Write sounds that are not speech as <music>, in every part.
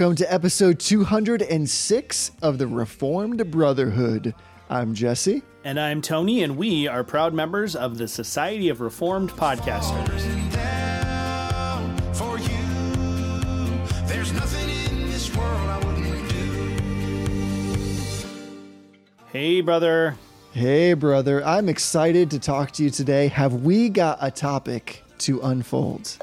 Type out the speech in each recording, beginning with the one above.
Welcome to episode 206 of the Reformed Brotherhood. I'm Jesse. And I'm Tony, and we are proud members of the Society of Reformed Podcasters. Hey, brother. Hey, brother. I'm excited to talk to you today. Have we got a topic to unfold?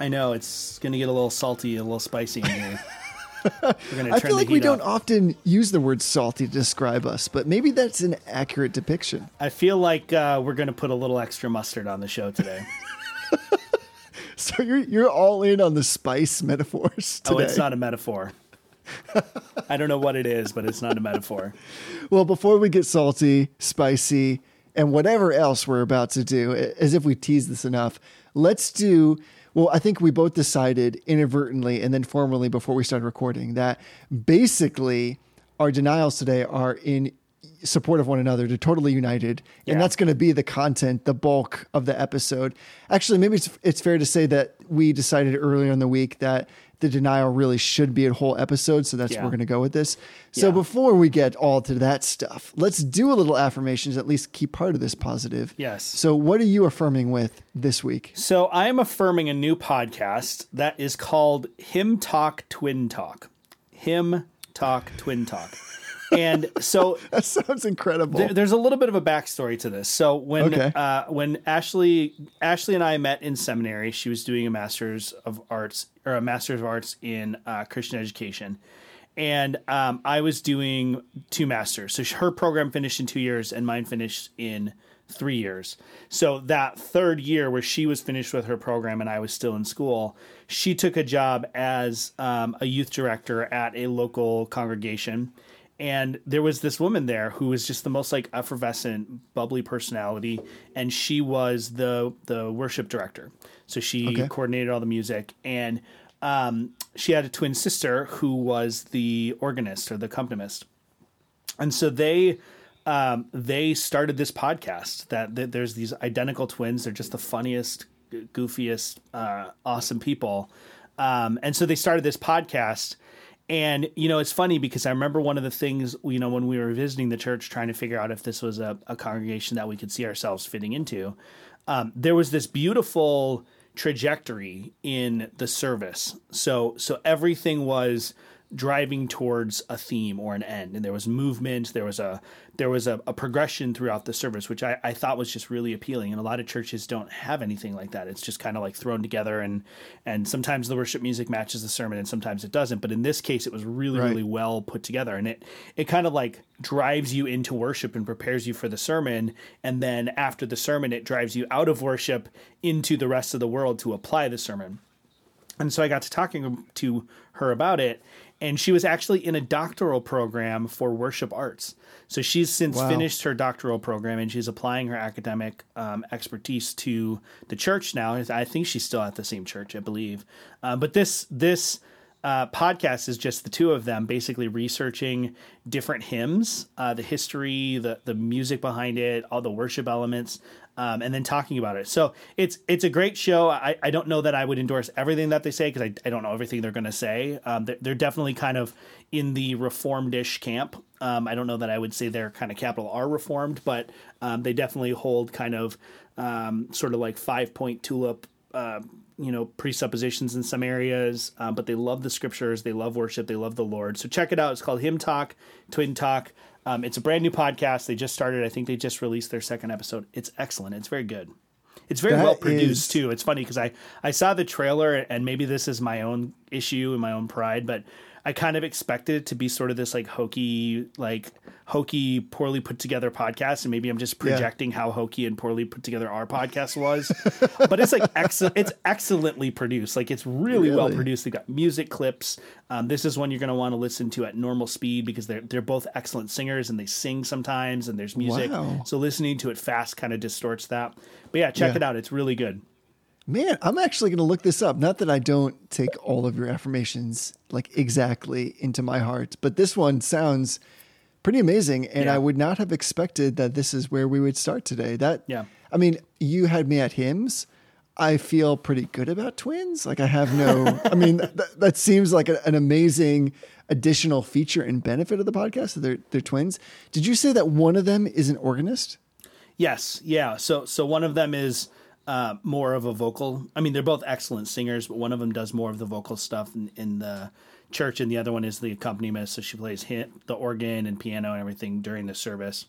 I know it's going to get a little salty, a little spicy in here. <laughs> I feel like we don't often use the word salty to describe us, but maybe that's an accurate depiction. I feel like uh, we're going to put a little extra mustard on the show today. <laughs> so you're you're all in on the spice metaphors today. Oh, it's not a metaphor. I don't know what it is, but it's not a metaphor. <laughs> Well, before we get salty, spicy, and whatever else we're about to do, as if we tease this enough, let's do well, I think we both decided inadvertently and then formally before we started recording that basically our denials today are in support of one another. They're totally united, yeah. and that's going to be the content, the bulk of the episode. Actually, maybe it's it's fair to say that we decided earlier in the week that the denial really should be a whole episode. So that's yeah. we're going to go with this. So yeah. before we get all to that stuff, let's do a little affirmations, at least keep part of this positive. Yes. So what are you affirming with this week? So I am affirming a new podcast that is called Hymn Talk Twin Talk. Hymn Talk Twin Talk and so <laughs> that sounds incredible. There, there's a little bit of a backstory to this. So when okay. uh, when Ashley Ashley and I met in seminary, she was doing a master's of arts or a master's of arts in uh, Christian education, and um, I was doing two masters. So her program finished in two years, and mine finished in three years. So that third year, where she was finished with her program and I was still in school, she took a job as um, a youth director at a local congregation and there was this woman there who was just the most like effervescent bubbly personality and she was the the worship director. So she okay. coordinated all the music and um, she had a twin sister who was the organist or the accompanist. And so they um, they started this podcast that, that, there's these identical twins. They're just the funniest goofiest uh, awesome people. Um, and so they started this podcast and you know, it's funny because I remember one of the things you know when we were visiting the church, trying to figure out if this was a, a congregation that we could see ourselves fitting into. Um, there was this beautiful trajectory in the service. So so everything was driving towards a theme or an end. And there was movement there was a there was a, a progression throughout the service which I, I thought was just really appealing. And a lot of churches don't have anything like that. It's just kind of like thrown together and and sometimes the worship music matches the sermon and sometimes it doesn't. But in this case it was really right. really well put together. And it it kind of like drives you into worship and prepares you for the sermon. And then after the sermon it drives you out of worship into the rest of the world to apply the sermon. And so I got to talking to her about it, and she was actually in a doctoral program for worship arts. So she's since wow. finished her doctoral program and she's applying her academic um, expertise to the church now. I think she's still at the same church, I believe. Uh, but this this uh, podcast is just the two of them basically researching different hymns, uh, the history, the the music behind it, all the worship elements, um, and then talking about it. So it's it's a great show. I, I don't know that I would endorse everything that they say because I, I don't know everything they're going to say. Um, they're, they're, definitely kind of in the reformed-ish camp. Um, I don't know that I would say they're kind of capital R reformed, but um, they definitely hold kind of um, sort of like five point tulip. Uh, you know presuppositions in some areas, um, but they love the scriptures, they love worship, they love the Lord. So check it out. It's called Hymn Talk, Twin Talk. Um, it's a brand new podcast. They just started. I think they just released their second episode. It's excellent. It's very good. It's very that well produced is... too. It's funny because I I saw the trailer and maybe this is my own issue and my own pride, but I kind of expected it to be sort of this like hokey, like hokey, poorly put together podcast, and maybe I'm just projecting yeah. how hokey and poorly put together our podcast was. <laughs> but it's like excellent. It's excellently produced. Like it's really, really? well produced. They got music clips. Um, this is one you're going to want to listen to at normal speed because they're they're both excellent singers and they sing sometimes and there's music. Wow. So listening to it fast kind of distorts that. But yeah, check yeah. it out. It's really good. Man, I'm actually going to look this up. Not that I don't take all of your affirmations like exactly into my heart, but this one sounds pretty amazing and yeah. I would not have expected that this is where we would start today. That Yeah. I mean, you had me at hymns. I feel pretty good about twins. Like I have no, I mean, <laughs> th- that seems like a, an amazing additional feature and benefit of the podcast that they're, they're twins. Did you say that one of them is an organist? Yes. Yeah. So, so one of them is, uh, more of a vocal. I mean, they're both excellent singers, but one of them does more of the vocal stuff in, in the church, and the other one is the accompaniment. So she plays hit, the organ and piano and everything during the service.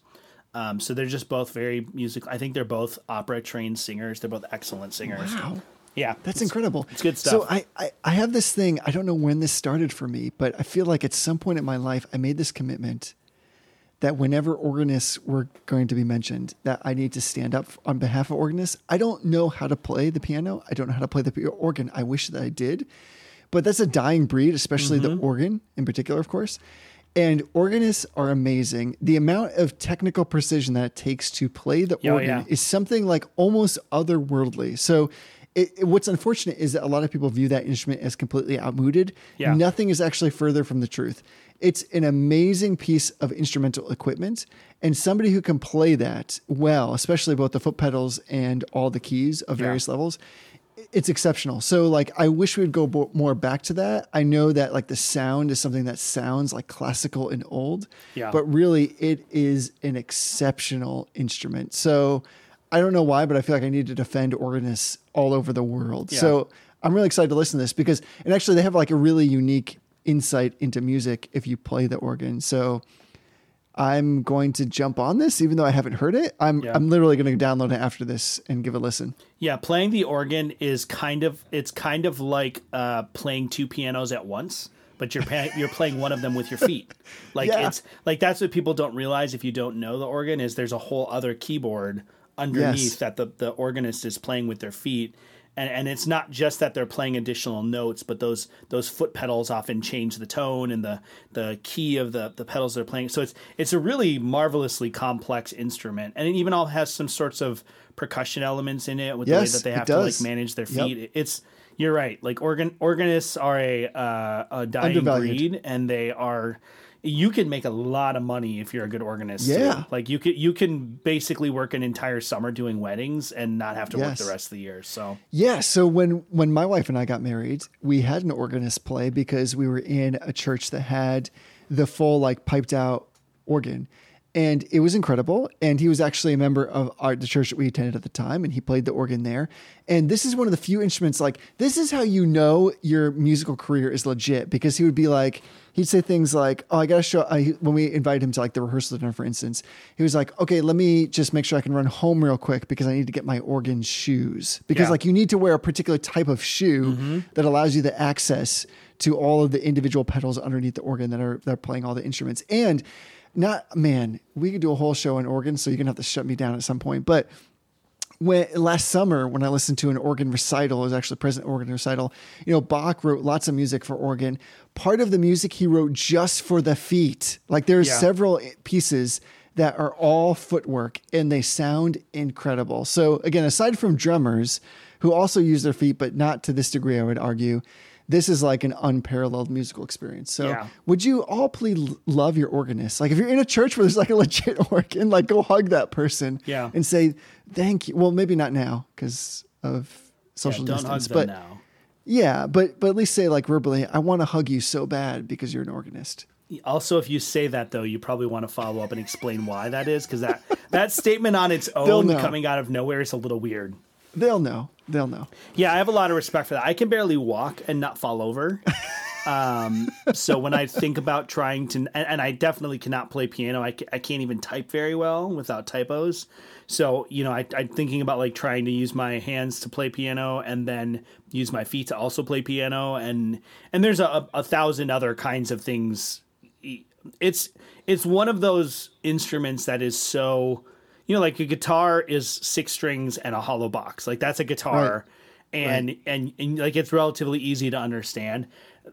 Um, so they're just both very musical. I think they're both opera trained singers. They're both excellent singers. Wow. Yeah, that's incredible. It's good stuff. So I, I, I have this thing. I don't know when this started for me, but I feel like at some point in my life, I made this commitment that whenever organists were going to be mentioned, that I need to stand up on behalf of organists. I don't know how to play the piano. I don't know how to play the organ. I wish that I did, but that's a dying breed, especially mm-hmm. the organ in particular, of course. And organists are amazing. The amount of technical precision that it takes to play the oh, organ yeah. is something like almost otherworldly. So, it, it, what's unfortunate is that a lot of people view that instrument as completely outmoded. Yeah. Nothing is actually further from the truth. It's an amazing piece of instrumental equipment, and somebody who can play that well, especially both the foot pedals and all the keys of various yeah. levels, it's exceptional. So like I wish we'd go bo- more back to that. I know that like the sound is something that sounds like classical and old, yeah. but really it is an exceptional instrument. So I don't know why, but I feel like I need to defend organists all over the world. Yeah. So I'm really excited to listen to this because and actually they have like a really unique insight into music if you play the organ. So I'm going to jump on this, even though I haven't heard it. I'm yeah. I'm literally going to download it after this and give a listen. Yeah, playing the organ is kind of it's kind of like uh, playing two pianos at once, but you're pay- you're playing one of them with your feet. <laughs> Like yeah. it's like that's what people don't realize if you don't know the organ is there's a whole other keyboard underneath yes. that the the organist is playing with their feet and, and it's not just that they're playing additional notes, but those those foot pedals often change the tone and the the key of the the pedals they're playing. So it's it's a really marvelously complex instrument, and it even all has some sorts of percussion elements in it with yes, the way that they have to like manage their feet. Yep. It's you're right. Like organ organists are a uh, a dying breed, and they are you can make a lot of money if you're a good organist. Yeah, too. like you could you can basically work an entire summer doing weddings and not have to yes. work the rest of the year. So yeah, so when when my wife and I got married, we had an organist play because we were in a church that had the full like piped out organ and it was incredible. And he was actually a member of our, the church that we attended at the time, and he played the organ there. And this is one of the few instruments like this is how you know your musical career is legit because he would be like he'd say things like, "Oh, I gotta show." I, when we invited him to like the rehearsal dinner, for instance, he was like, "Okay, let me just make sure I can run home real quick because I need to get my organ shoes because yeah. like you need to wear a particular type of shoe mm-hmm. that allows you the access to all of the individual pedals underneath the organ that are that are playing all the instruments and." not man, we could do a whole show on organs, so you're gonna have to shut me down at some point. But when last summer when I listened to an organ recital, it was actually present organ recital. You know, Bach wrote lots of music for organ. Part of the music he wrote just for the feet. Like there's yeah. several pieces that are all footwork and they sound incredible. So again, aside from drummers who also use their feet, but not to this degree, I would argue, this is like an unparalleled musical experience. So, yeah. would you all please love your organist? Like, if you're in a church where there's like a legit <laughs> organ, like go hug that person, yeah. and say thank you. Well, maybe not now because of social yeah, distance, but now. yeah, but but at least say like verbally, I want to hug you so bad because you're an organist. Also, if you say that though, you probably want to follow up and explain why that is, because that that statement on its <laughs> own coming out of nowhere is a little weird. They'll know. They'll know. Yeah, I have a lot of respect for that. I can barely walk and not fall over. um, <laughs> so when I think about trying to, and, and I definitely cannot play piano. I, I can't even type very well without typos. So you know, I, I'm thinking about like trying to use my hands to play piano and then use my feet to also play piano, and and there's a, a thousand other kinds of things. It's it's one of those instruments that is so you know, like a guitar is six strings and a hollow box. Like that's a guitar. Right. And, right. and and like it's relatively easy to understand.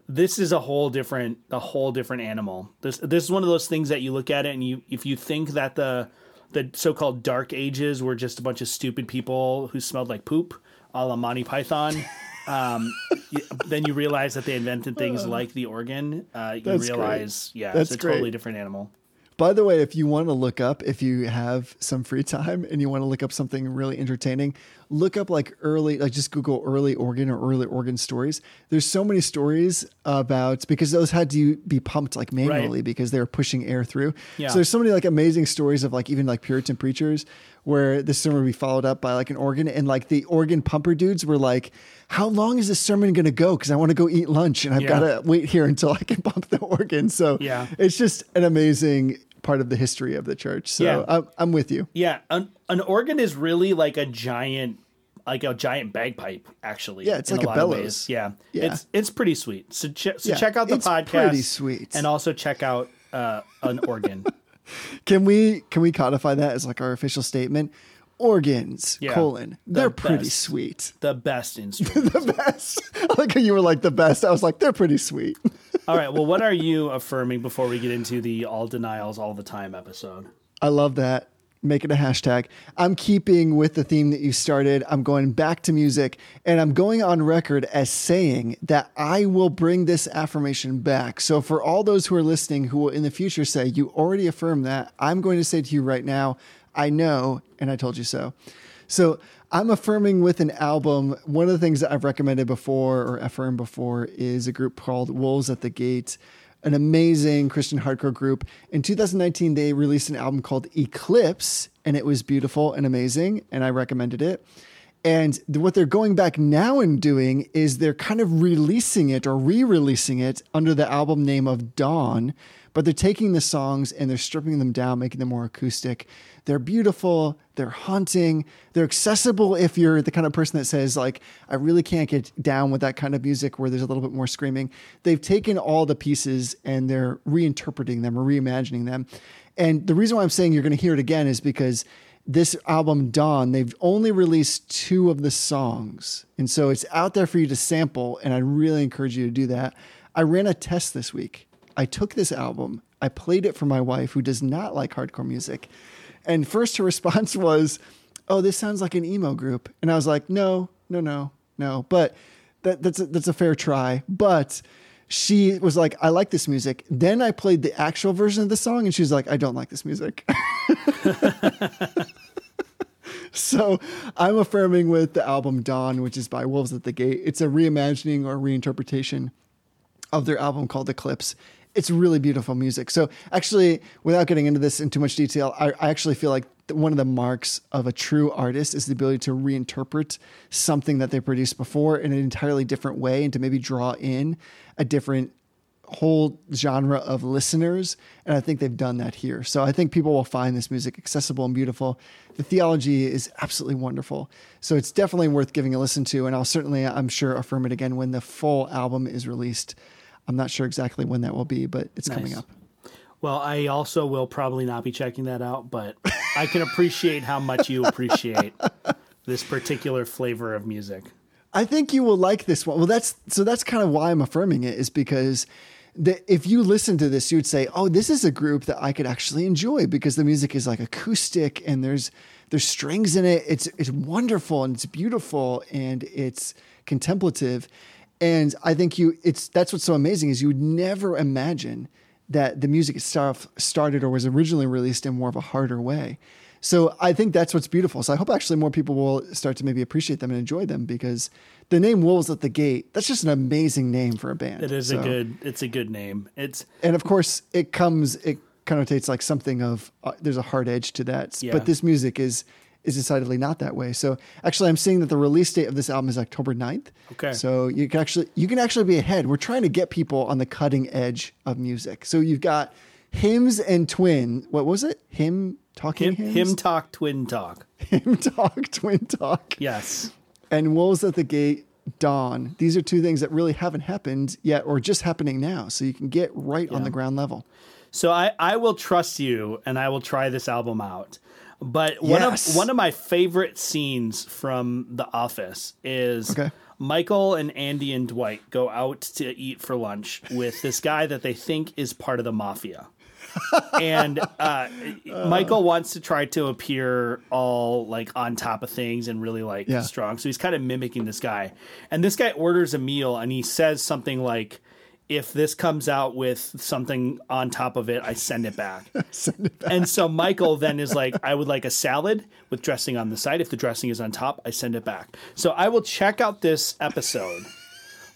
This is a whole different a whole different animal. This this is one of those things that you look at it and you if you think that the the so-called dark ages were just a bunch of stupid people who smelled like poop, a la Monty Python. <laughs> um, then you realize that they invented things like the organ. Uh, you realize, great. yeah, That's it's a great. totally different animal. By the way, if you want to look up, if you have some free time and you want to look up something really entertaining, look up like early, like just Google early organ or early organ stories. There's so many stories about because those had to be pumped like manually right. because they were pushing air through. Yeah. So there's so many like amazing stories of like even like Puritan preachers where the sermon would be followed up by like an organ and like the organ pumper dudes were like, how long is this sermon going to go? Cause I want to go eat lunch and I've yeah. got to wait here until I can pump the <laughs> organ. So yeah, it's just an amazing part of the history of the church. So yeah. I'm, I'm with you. Yeah. An, an organ is really like a giant like a giant bagpipe actually yeah it's like a, a bellows. yeah. yeah. It's it's pretty sweet. So, so yeah, check out the podcast pretty sweet. and also check out uh, an organ. <laughs> Can we can we codify that as like our official statement? Organs yeah, colon they're pretty best, sweet. The best instrument <laughs> the best. <laughs> Like you were like the best. I was like they're pretty sweet all right well what are you affirming before we get into the all denials all the time episode i love that make it a hashtag. I'm keeping with the theme that you started. I'm going back to music and I'm going on record as saying that I will bring this affirmation back. So, for all those who are listening who will in the future say, You already affirmed that, I'm going to say to you right now, I know, and I told you so. So, I'm affirming with an album. One of the things that I've recommended before or affirmed before is a group called Wolves at the Gate an amazing Christian hardcore group. In 2019, they released an album called Eclipse, and it was beautiful and amazing, and I recommended it. And what they're going back now and doing is they're kind of releasing it or re releasing it under the album name of Dawn, but they're taking the songs and they're stripping them down, making them more acoustic. They're beautiful, they're haunting, they're accessible if you're the kind of person that says, like, I really can't get down with that kind of music where there's a little bit more screaming. They've taken all the pieces and they're reinterpreting them or reimagining them. And the reason why I'm saying you're going to hear it again is because this album, Dawn, they've only released two of the songs. And so it's out there for you to sample. And I really encourage you to do that. I ran a test this week. I took this album, I played it for my wife, who does not like hardcore music. And first her <laughs> response was, "Oh, this sounds like an emo group." And I was like, "No, no, no, no." But that, that's a, that's a fair try. But she was like, "I like this music." Then I played the actual version of the song, and she was like, "I don't like this music." <laughs> so I'm affirming with the album Dawn, which is by Wolves at the Gate. It's a reimagining or reinterpretation of their album called Eclipse it's really beautiful music. So actually, without getting into this in too much detail, I, I actually feel like one of the marks of a true artist is the ability to reinterpret something that they produced before in an entirely different way and to maybe draw in a different whole genre of listeners. And I think they've done that here. So I think people will find this music accessible and beautiful. The theology is absolutely wonderful. So it's definitely worth giving a listen to. And I'll certainly, I'm sure, affirm it again when the full album is released I'm not sure exactly when that will be, but it's nice. coming up. Well, I also will probably not be checking that out, but I can appreciate how much you appreciate this particular flavor of music. I think you will like this one. Well, that's so that's kind of why I'm affirming it is because the, if you listen to this, you would say, "Oh, this is a group that I could actually enjoy because the music is like acoustic and there's there's strings in it. It's it's wonderful and it's beautiful and it's contemplative." And I think you it's that's what's so amazing is you would never imagine that the music itself started or was originally released in more of a harder way. So I think that's what's beautiful. So I hope actually more people will start to maybe appreciate them and enjoy them because the name Wolves at the Gate, that's just an amazing name for a band. It is so, a good it's a good name. It's And of course it comes it connotates like something of uh, there's a hard edge to that. Yeah. But this music is is decidedly not that way. So actually, I'm seeing that the release date of this album is October 9th. Okay. So you can actually you can actually be ahead. We're trying to get people on the cutting edge of music. So you've got hymns and twin. What was it? Him talking hymn, hymn talk twin talk. <laughs> Hymn talk twin talk. Yes. And wolves at the gate. Dawn. These are two things that really haven't happened yet, or just happening now. So you can get right yeah. on the ground level. So I, I will trust you, and I will try this album out. But one yes. of one of my favorite scenes from The Office is okay. Michael and Andy and Dwight go out to eat for lunch with this guy that they think is part of the mafia. and uh, Michael wants to try to appear all like on top of things and really like yeah. strong. So he's kind of mimicking this guy. And this guy orders a meal and he says something like, if this comes out with something on top of it, I send it back. <laughs> send it back. And so Michael then is like, I would like a salad with dressing on the side. If the dressing is on top, I send it back. So I will check out this episode.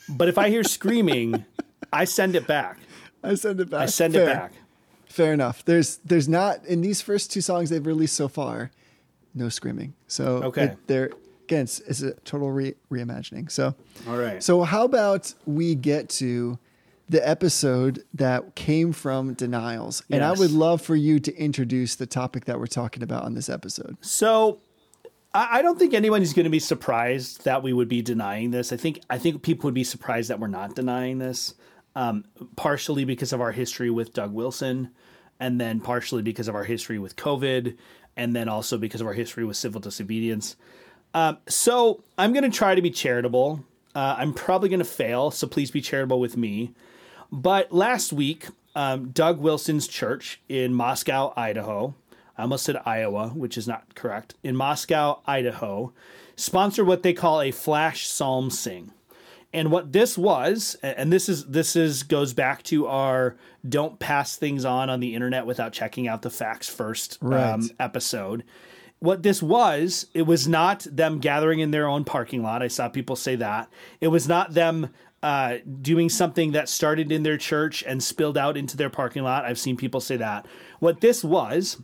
but if I hear screaming, I send it back. I send it back. I send Fair. it back. Fair enough. There's there's not in these first two songs they've released so far, no screaming. So okay, it, they're again it's, it's, a total re- reimagining. So all right. So how about we get to the episode that came from denials. And. I would love for you to introduce the topic that we're talking about on this episode. So I don't think anyone is going to be surprised that we would be denying this. I think I think people would be surprised that we're not denying this, um, partially because of our history with Doug Wilson, and then partially because of our history with COVID, and then also because of our history with civil disobedience. Um, so I'm going to try to be charitable. Uh, I'm probably going to fail, so please be charitable with me. But last week, um, Doug Wilson's church in Moscow, Idaho, I almost said Iowa, which is not correct, in Moscow, Idaho, sponsored what they call a flash psalm sing. And what this was, and this is this is goes back to our "don't pass things on on the internet without checking out the facts first right. um, episode. What this was, it was not them gathering in their own parking lot. I saw people say that. It was not them uh, doing something that started in their church and spilled out into their parking lot. I've seen people say that. What this was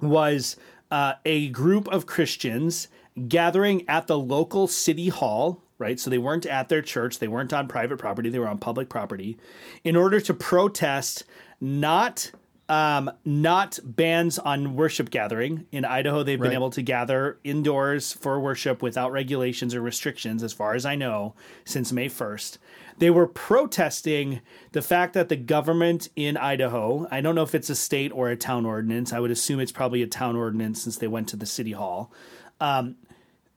was uh, a group of Christians gathering at the local city hall. Right, so they weren't at their church, they weren't on private property, they were on public property, in order to protest not um, not bans on worship gathering. In Idaho, they've right. been able to gather indoors for worship without regulations or restrictions, as far as I know, since May 1st. They were protesting the fact that the government in Idaho, I don't know if it's a state or a town ordinance, I would assume it's probably a town ordinance since they went to the city hall. Um,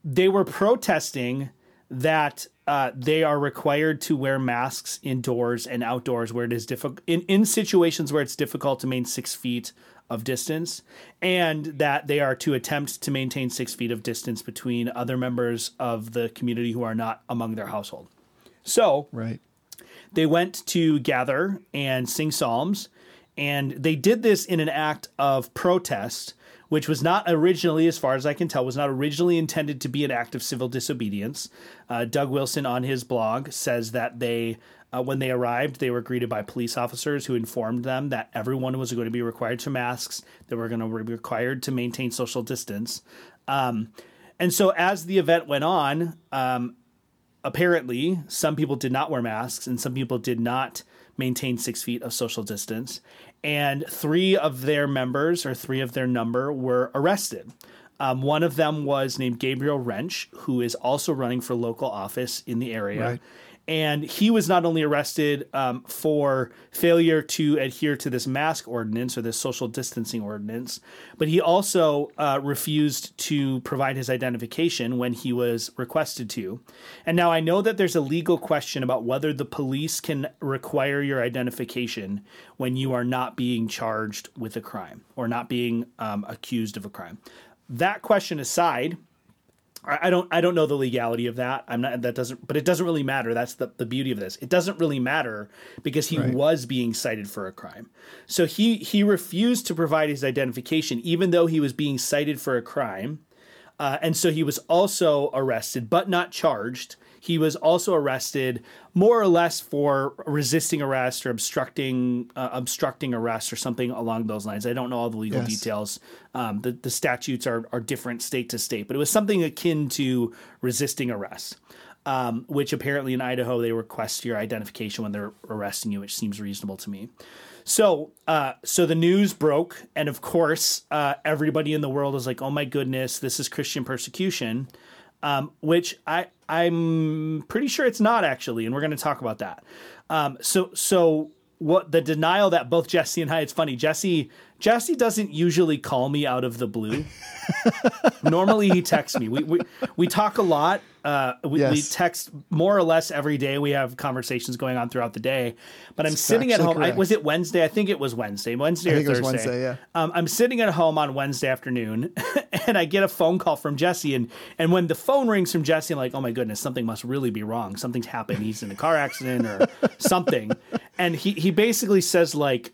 they were protesting that uh, they are required to wear masks indoors and outdoors where it is difficult in, in situations where it's difficult to maintain six feet of distance and that they are to attempt to maintain six feet of distance between other members of the community who are not among their household. So right. they went to gather and sing psalms and they did this in an act of protest which was not originally, as far as I can tell, was not originally intended to be an act of civil disobedience. Uh, Doug Wilson on his blog says that they, uh, when they arrived, they were greeted by police officers who informed them that everyone was going to be required to masks, they were going to be required to maintain social distance. Um, and so as the event went on, um, apparently some people did not wear masks and some people did not maintain six feet of social distance and three of their members or three of their number were arrested. Um, one of them was named Gabriel Rench, who is also running for local office in the area. Right and he was not only arrested um, for failure to adhere to this mask ordinance or this social distancing ordinance, but he also uh, refused to provide his identification when he was requested to. And now I know that there's a legal question about whether the police can require your identification when you are not being charged with a crime or not being um, accused of a crime. That question aside, I don't I don't know the legality of that. I'm not that doesn't but it doesn't really matter. That's the, the beauty of this. It doesn't really matter because he right. was being cited for a crime. So he he refused to provide his identification even though he was being cited for a crime. Uh, and so he was also arrested but not charged he was also arrested more or less for resisting arrest or obstructing uh, obstructing arrest or something along those lines. I don't know all the legal yes. details. Um, the the statutes are are different state to state, but it was something akin to resisting arrest. Um, which apparently in Idaho they request your identification when they're arresting you, which seems reasonable to me. So, uh, so the news broke, and of course, uh, everybody in the world is like, "Oh my goodness, this is Christian persecution." Um, which I I'm pretty sure it's not actually, and we're going to talk about that. Um, so so what the denial that both Jesse and I, it's funny. Jesse Jesse doesn't usually call me out of the blue. <laughs> Normally he texts me. We, we we talk a lot. Uh, we, yes. we, text more or less every day. We have conversations going on throughout the day. But I'm it's sitting at home. I, was it Wednesday? I think it was Wednesday. Wednesday or Thursday. Wednesday, yeah. Um, I'm sitting at home on Wednesday afternoon, <laughs> and I get a phone call from Jesse. And and when the phone rings from Jesse, I'm like, oh my goodness, something must really be wrong. Something's happened. He's in a car accident or <laughs> something. And he he basically says like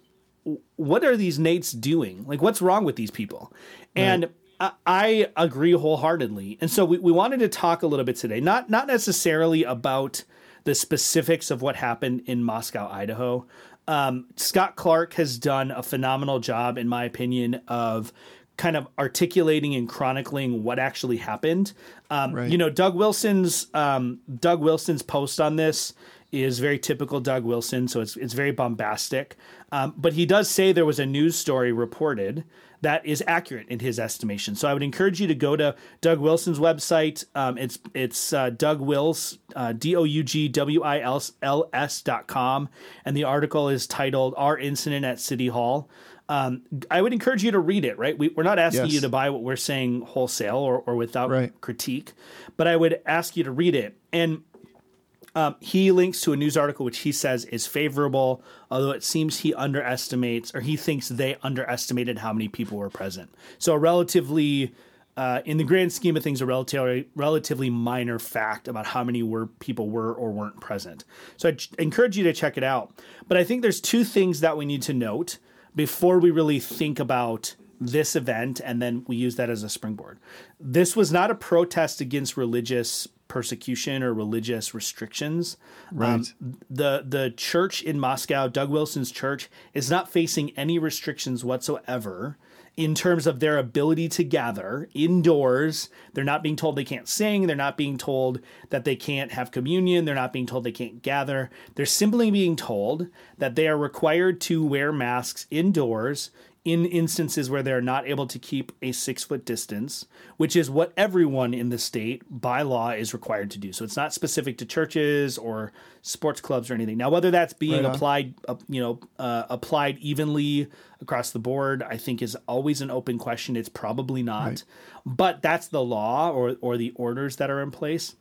what are these Nates doing? Like, what's wrong with these people? Right. And I, I agree wholeheartedly. And so we, we wanted to talk a little bit today, not not necessarily about the specifics of what happened in Moscow, Idaho. Um, Scott Clark has done a phenomenal job, in my opinion, of kind of articulating and chronicling what actually happened. Um, right. You know, Doug Wilson's um, Doug Wilson's post on this is very typical Doug Wilson, so it's it's very bombastic. Um, but he does say there was a news story reported that is accurate in his estimation. So I would encourage you to go to Doug Wilson's website. Um, it's it's uh, Doug Wils uh, D O U G W I L S dot com, and the article is titled "Our Incident at City Hall." Um, I would encourage you to read it. Right, we, are not asking yes. you to buy what we're saying wholesale or, or without right. critique, but I would ask you to read it and um, he links to a news article which he says is favorable, although it seems he underestimates or he thinks they underestimated how many people were present. So, a relatively, uh, in the grand scheme of things, a relatively relatively minor fact about how many were people were or weren't present. So, I ch- encourage you to check it out. But I think there's two things that we need to note before we really think about this event and then we use that as a springboard. This was not a protest against religious persecution or religious restrictions. Right. Um, the the church in Moscow, Doug Wilson's church, is not facing any restrictions whatsoever in terms of their ability to gather indoors. They're not being told they can't sing. They're not being told that they can't have communion. They're not being told they can't gather. They're simply being told that they are required to wear masks indoors in instances where they're not able to keep a six foot distance, which is what everyone in the state by law is required to do. So it's not specific to churches or sports clubs or anything. Now, whether that's being right applied, uh, you know, uh, applied evenly across the board, I think is always an open question. It's probably not, right. but that's the law or or the orders that are in place.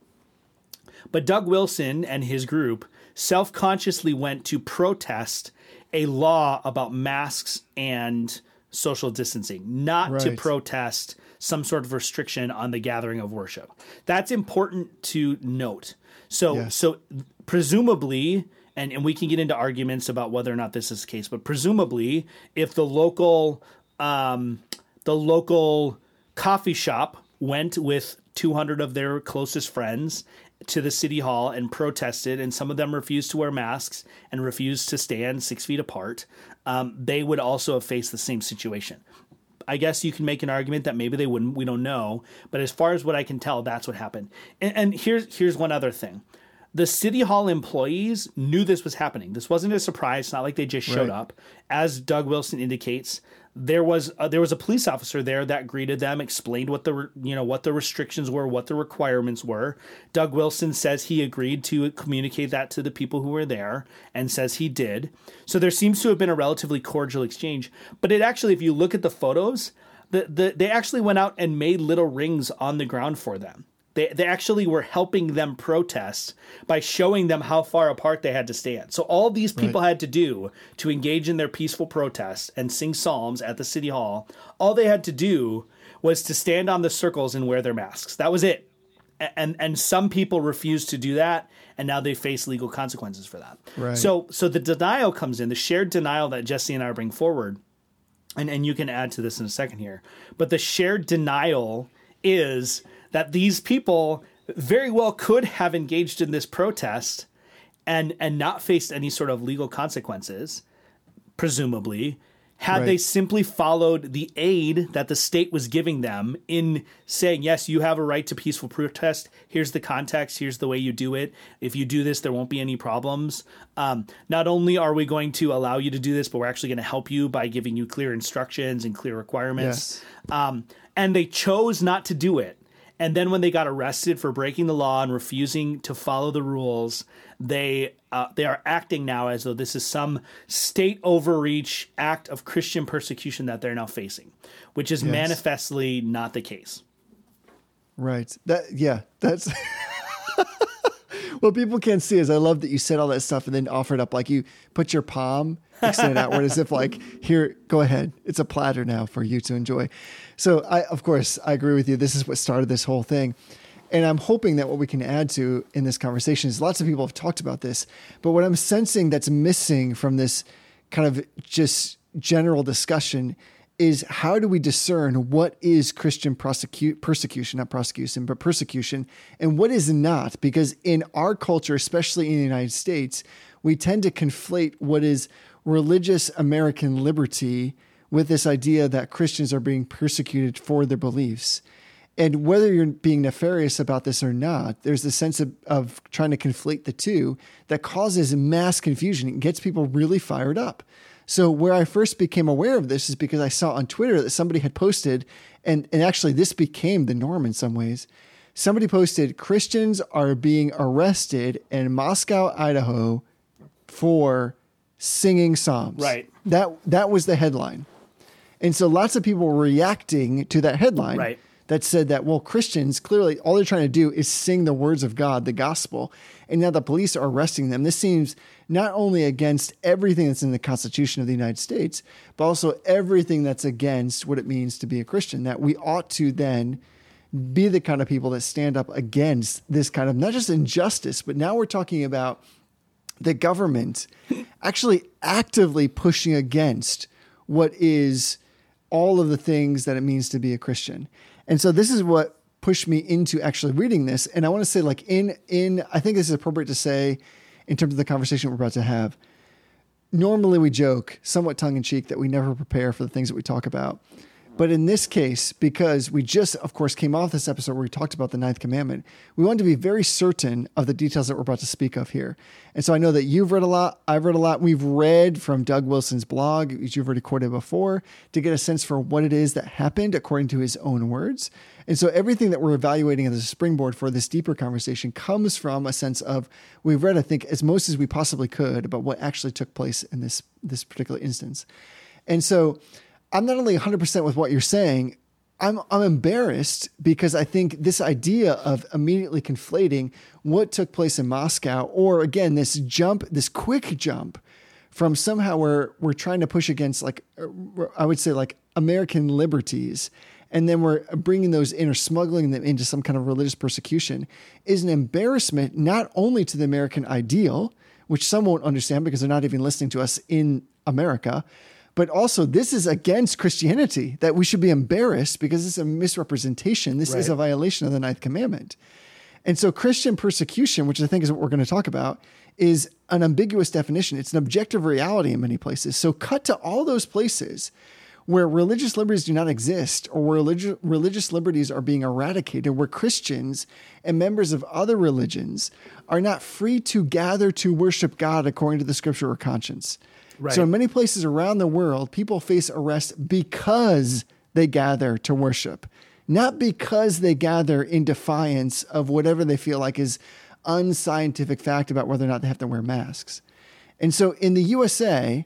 But Doug Wilson and his group self consciously went to protest a law about masks and social distancing, not right. to protest some sort of restriction on the gathering of worship. That's important to note. So, yes. so presumably, and, and we can get into arguments about whether or not this is the case, but presumably, if the local, um, the local coffee shop went with 200 of their closest friends to the city hall and protested, and some of them refused to wear masks and refused to stand six feet apart, um, they would also have faced the same situation. I guess you can make an argument that maybe they wouldn't. We don't know, but as far as what I can tell, that's what happened. And, and here's here's one other thing: the city hall employees knew this was happening. This wasn't a surprise. It's not like they just showed right. up. As Doug Wilson indicates, there was a, there was a police officer there that greeted them, explained what the you know what the restrictions were, what the requirements were. Doug Wilson says he agreed to communicate that to the people who were there, and says he did. So there seems to have been a relatively cordial exchange. But it actually, if you look at the photos, the, the they actually went out and made little rings on the ground for them. They, they actually were helping them protest by showing them how far apart they had to stand. So all these people right. had to do to engage in their peaceful protest and sing psalms at the city hall, all they had to do was to stand on the circles and wear their masks. That was it. And and some people refused to do that, and now they face legal consequences for that. Right. So so the denial comes in, the shared denial that Jesse and I bring forward, and and you can add to this in a second here. But the shared denial is that these people very well could have engaged in this protest and and not faced any sort of legal consequences presumably had right. they simply followed the aid that the state was giving them in saying yes you have a right to peaceful protest. Here's the context. Here's the way you do it. If you do this there won't be any problems. Um, not only are we going to allow you to do this but we're actually going to help you by giving you clear instructions and clear requirements. Yes. um, and they chose not to do it And then when they got arrested for breaking the law and refusing to follow the rules, they uh, they are acting now as though this is some state overreach act of Christian persecution that they're now facing, which is yes. manifestly not the case. Right. That yeah, that's <laughs> what people can't see is I love that you said all that stuff and then offered up like you put your palm extended outward as if like here go ahead. It's a platter now for you to enjoy. So i of course i agree with you. This is what started this whole thing. And i'm hoping that what we can add to in this conversation is lots of people have talked about this but what i'm sensing that's missing from this kind of just general discussion is how do we discern what is Christian prosecute, persecution, not prosecution, but persecution, and what is not? Because in our culture, especially in the United States, we tend to conflate what is religious American liberty with this idea that Christians are being persecuted for their beliefs. And whether you're being nefarious about this or not, there's a sense of, of trying to conflate the two that causes mass confusion. It gets people really fired up. So where I first became aware of this is because I saw on Twitter that somebody had posted, and, and actually this became the norm in some ways. Somebody posted Christians are being arrested in Moscow, Idaho for singing psalms. Right. That that was the headline. And so lots of people were reacting to that headline. Right that said that, well, Christians clearly all they're trying to do is sing the words of God, the gospel. And now the police are arresting them. This seems not only against everything that's in the Constitution of the United States, but also everything that's against what it means to be a Christian, that we ought to then be the kind of people that stand up against this kind of not just injustice, but now we're talking about the government <laughs> actually actively pushing against what is all of the things that it means to be a Christian. And so this is what pushed me into actually reading this. And I want to say, like, in in I think this is appropriate to say in terms of the conversation we're about to have. Normally we joke, somewhat tongue in cheek, that we never prepare for the things that we talk about. But in this case, because we just, of course, came off this episode where we talked about the ninth commandment, we wanted to be very certain of the details that we're about to speak of here. And so I know that you've read a lot, I've read a lot. We've read from Doug Wilson's blog, which you've already quoted before, to get a sense for what it is that happened according to his own words. And so everything that we're evaluating as a springboard for this deeper conversation comes from a sense of we've read, I think, as most as we possibly could about what actually took place in this this particular instance. And so I'm not only 100% with what you're saying, I'm, I'm embarrassed because I think this idea of immediately conflating what took place in Moscow, or again, this jump, this quick jump from somehow we're, we're trying to push against, like, I would say, like American liberties, and then we're bringing those in or smuggling them into some kind of religious persecution is an embarrassment not only to the American ideal, which some won't understand because they're not even listening to us in America, but also this is against Christianity that we should be embarrassed because it's a misrepresentation. This right. is a violation of the ninth commandment. And so Christian persecution, which I think is what we're going to talk about, is an ambiguous definition. It's an objective reality in many places. So cut to all those places where religious liberties do not exist or where religi- religious liberties are being eradicated, where Christians and members of other religions are not free to gather to worship God according to the scripture or conscience. Right. So, in many places around the world, people face arrest because they gather to worship, not because they gather in defiance of whatever they feel like is unscientific fact about whether or not they have to wear masks. And so, in the USA,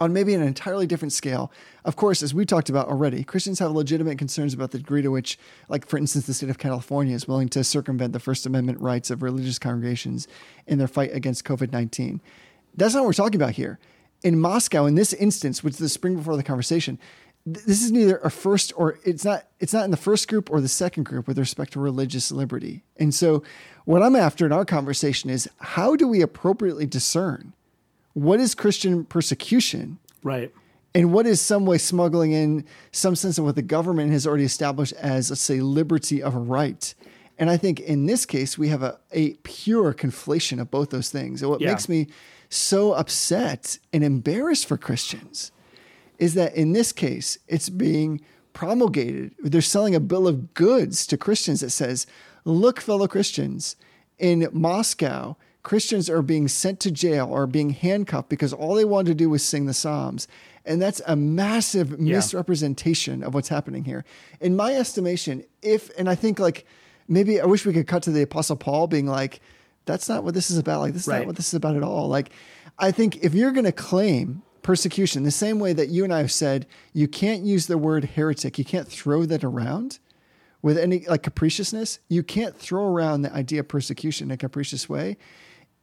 on maybe an entirely different scale, of course, as we talked about already, Christians have legitimate concerns about the degree to which, like for instance, the state of California is willing to circumvent the First Amendment rights of religious congregations in their fight against COVID 19. That's not what we're talking about here in Moscow, in this instance, which is the spring before the conversation, this is neither a first or it's not it's not in the first group or the second group with respect to religious liberty. And so what I'm after in our conversation is how do we appropriately discern what is Christian persecution? Right. And what is some way smuggling in some sense of what the government has already established as, let's say, liberty of a right. And I think in this case, we have a, a pure conflation of both those things. And what yeah. makes me so upset and embarrassed for Christians is that in this case, it's being promulgated. They're selling a bill of goods to Christians that says, look, fellow Christians, in Moscow, Christians are being sent to jail or being handcuffed because all they wanted to do was sing the Psalms. And that's a massive yeah. misrepresentation of what's happening here. In my estimation, if, and I think like maybe I wish we could cut to the Apostle Paul being like, that's not what this is about. Like, this is right. not what this is about at all. Like, I think if you're going to claim persecution, the same way that you and I have said, you can't use the word heretic, you can't throw that around with any like capriciousness. You can't throw around the idea of persecution in a capricious way.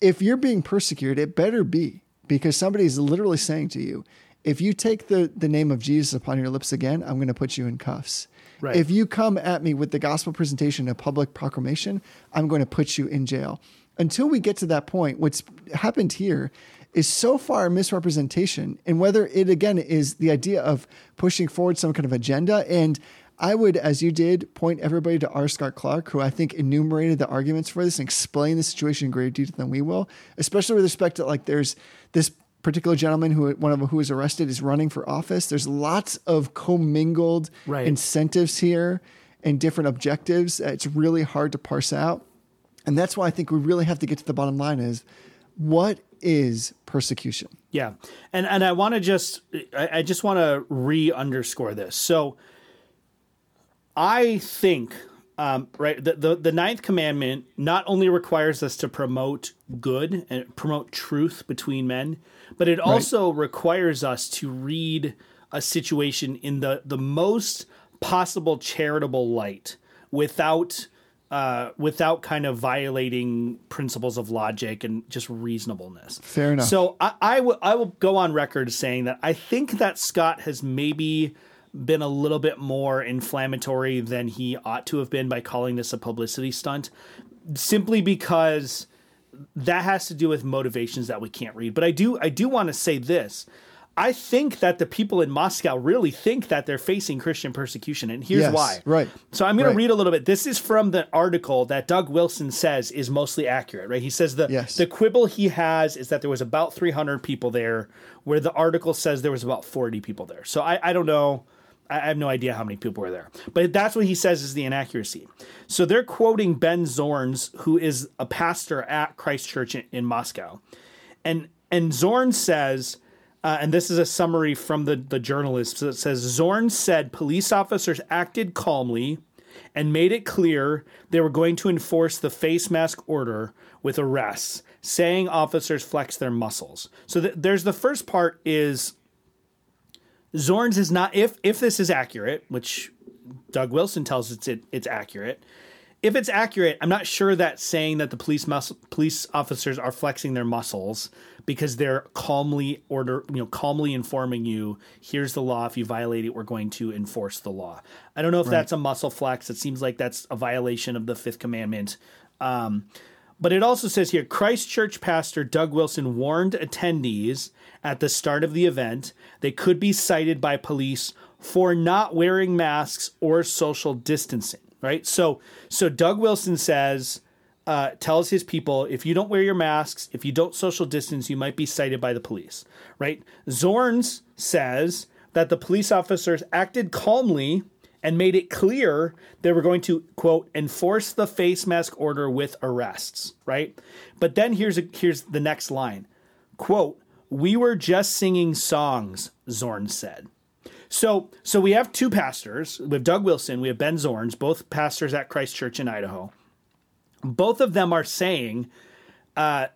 If you're being persecuted, it better be because somebody is literally saying to you, if you take the, the name of Jesus upon your lips again, I'm going to put you in cuffs. Right. If you come at me with the gospel presentation, a public proclamation, I'm going to put you in jail. Until we get to that point, what's happened here is so far a misrepresentation. And whether it again is the idea of pushing forward some kind of agenda. And I would, as you did, point everybody to R. Scott Clark, who I think enumerated the arguments for this and explained the situation in greater detail than we will, especially with respect to like there's this particular gentleman who one of them who was arrested is running for office. There's lots of commingled right. incentives here and different objectives. It's really hard to parse out. And that's why I think we really have to get to the bottom line is what is persecution? Yeah. And and I want to just I, I just want to re underscore this. So I think um, right the, the the ninth commandment not only requires us to promote good and promote truth between men but it also right. requires us to read a situation in the the most possible charitable light without uh, without kind of violating principles of logic and just reasonableness. Fair enough. So I, I will I will go on record saying that I think that Scott has maybe been a little bit more inflammatory than he ought to have been by calling this a publicity stunt, simply because that has to do with motivations that we can't read. But I do I do want to say this. I think that the people in Moscow really think that they're facing Christian persecution, and here's yes, why. Right. So I'm going right. to read a little bit. This is from the article that Doug Wilson says is mostly accurate. Right. He says the yes. the quibble he has is that there was about 300 people there, where the article says there was about 40 people there. So I, I don't know. I have no idea how many people were there, but that's what he says is the inaccuracy. So they're quoting Ben Zornes, who is a pastor at Christ Church in, in Moscow, and and Zorn says, uh, and this is a summary from the the journalist. So it says Zorn said police officers acted calmly and made it clear they were going to enforce the face mask order with arrests, saying officers flex their muscles. So th- there's the first part is Zornes is not if if this is accurate, which Doug Wilson tells us it, it's accurate. If it's accurate, I'm not sure that saying that the police mus- police officers are flexing their muscles because they're calmly order you know calmly informing you here's the law if you violate it we're going to enforce the law. I don't know if right. that's a muscle flex. It seems like that's a violation of the fifth commandment. Um, but it also says here Christchurch pastor Doug Wilson warned attendees at the start of the event they could be cited by police for not wearing masks or social distancing, right? So so Doug Wilson says uh, tells his people if you don't wear your masks, if you don't social distance, you might be cited by the police, right? Zornes says that the police officers acted calmly and made it clear they were going to quote enforce the face mask order with arrests, right? But then here's a, here's the next line. Quote, "We were just singing songs," Zorn said. So so we have two pastors. We have Doug Wilson, we have Ben Zornes, both pastors at Christ Church in Idaho. Both of them are saying uh,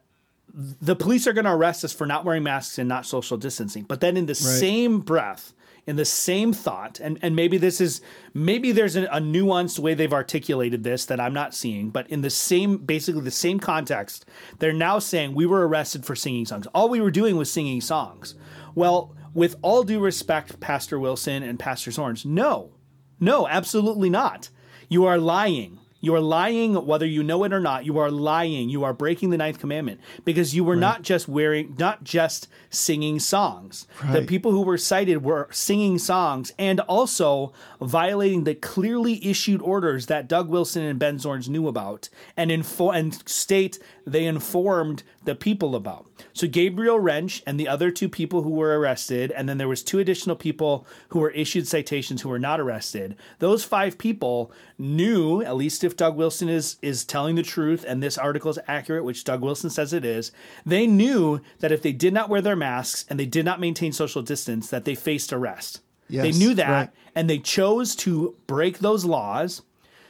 the police are going to arrest us for not wearing masks and not social distancing. But then in the right. same breath, in the same thought and and maybe this is maybe there's a, a, nuanced way they've articulated this that i'm not seeing but in the same basically the same context they're now saying we were arrested for singing songs. All we were doing was singing songs. Well with all due respect pastor wilson and pastor zornes no no absolutely not. You are lying you are lying whether you know it or not. You are lying. You are breaking the ninth commandment because you were right. not just wearing, not just singing songs. Right. The people who were cited were singing songs and also violating the clearly issued orders that Doug Wilson and Ben Zornes knew about and info and state they informed the people about. So Gabriel Rench and the other two people who were arrested, and then there was two additional people who were issued citations who were not arrested. Those five people knew, at least if Doug Wilson is is telling the truth and this article is accurate, which Doug Wilson says it is, they knew that if they did not wear their masks and they did not maintain social distance, that they faced arrest. Yes, they knew that, right. and they chose to break those laws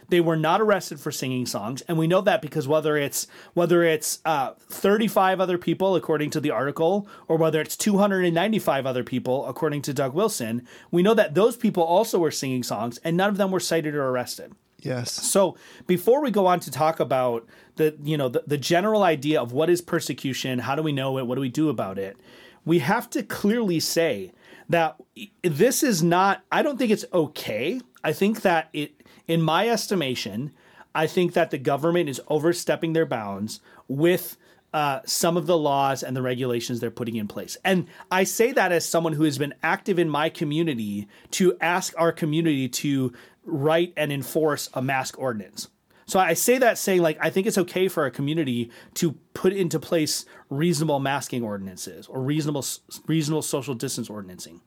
they were not arrested for singing songs, and we know that because whether it's whether it's uh, 35 other people according to the article, or whether it's 295 other people according to Doug Wilson, we know that those people also were singing songs, and none of them were cited or arrested. Yes. So before we go on to talk about the you know the, the general idea of what is persecution, how do we know it, what do we do about it, we have to clearly say that this is not. I don't think it's okay. I think that it in my estimation, I think that the government is overstepping their bounds with uh, some of the laws and the regulations they're putting in place. And I say that as someone who has been active in my community to ask our community to write and enforce a mask ordinance. So I say that saying like I think it's okay for a community to put into place reasonable masking ordinances or reasonable reasonable social distance ordinancing.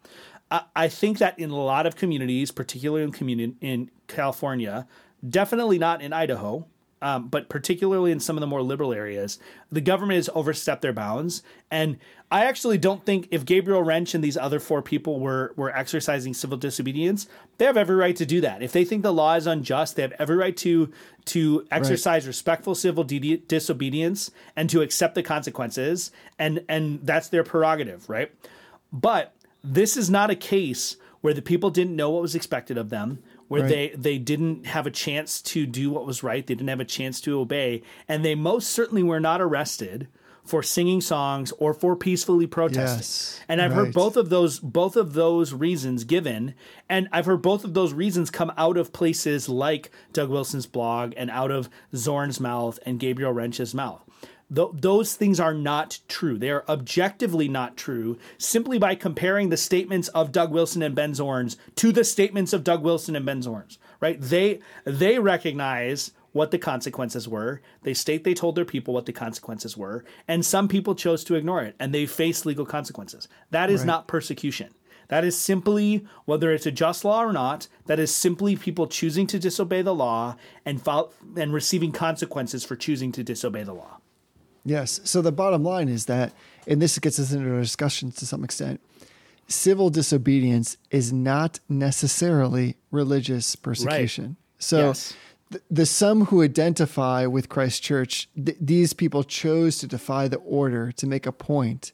I, think that in a lot of communities, particularly in community in California, definitely not in Idaho, um, but particularly in some of the more liberal areas, the government has overstepped their bounds. And I actually don't think if Gabriel Rench and these other four people were were exercising civil disobedience, they have every right to do that. If they think the law is unjust, they have every right to to exercise right. respectful civil de- disobedience and to accept the consequences. And and that's their prerogative, right? But this is not a case where the people didn't know what was expected of them, where right. they they didn't have a chance to do what was right, they didn't have a chance to obey, and they most certainly were not arrested for singing songs or for peacefully protesting. Yes, and I've right. heard both of those both of those reasons given and I've heard both of those reasons come out of places like Doug Wilson's blog and out of Zorn's mouth and Gabriel Rench's mouth. Th- those things are not true. They are objectively not true simply by comparing the statements of Doug Wilson and Ben Zornes to the statements of Doug Wilson and Ben Zornes, right? They they recognize what the consequences were. They state they told their people what the consequences were, and some people chose to ignore it and they face legal consequences. That is right. not persecution. That is simply, whether it's a just law or not, that is simply people choosing to disobey the law and, fo- and receiving consequences for choosing to disobey the law. Yes. So the bottom line is that, and this gets us into a discussion to some extent, civil disobedience is not necessarily religious persecution. Right. So yes. the, the some who identify with Christ Church, th- these people chose to defy the order to make a point,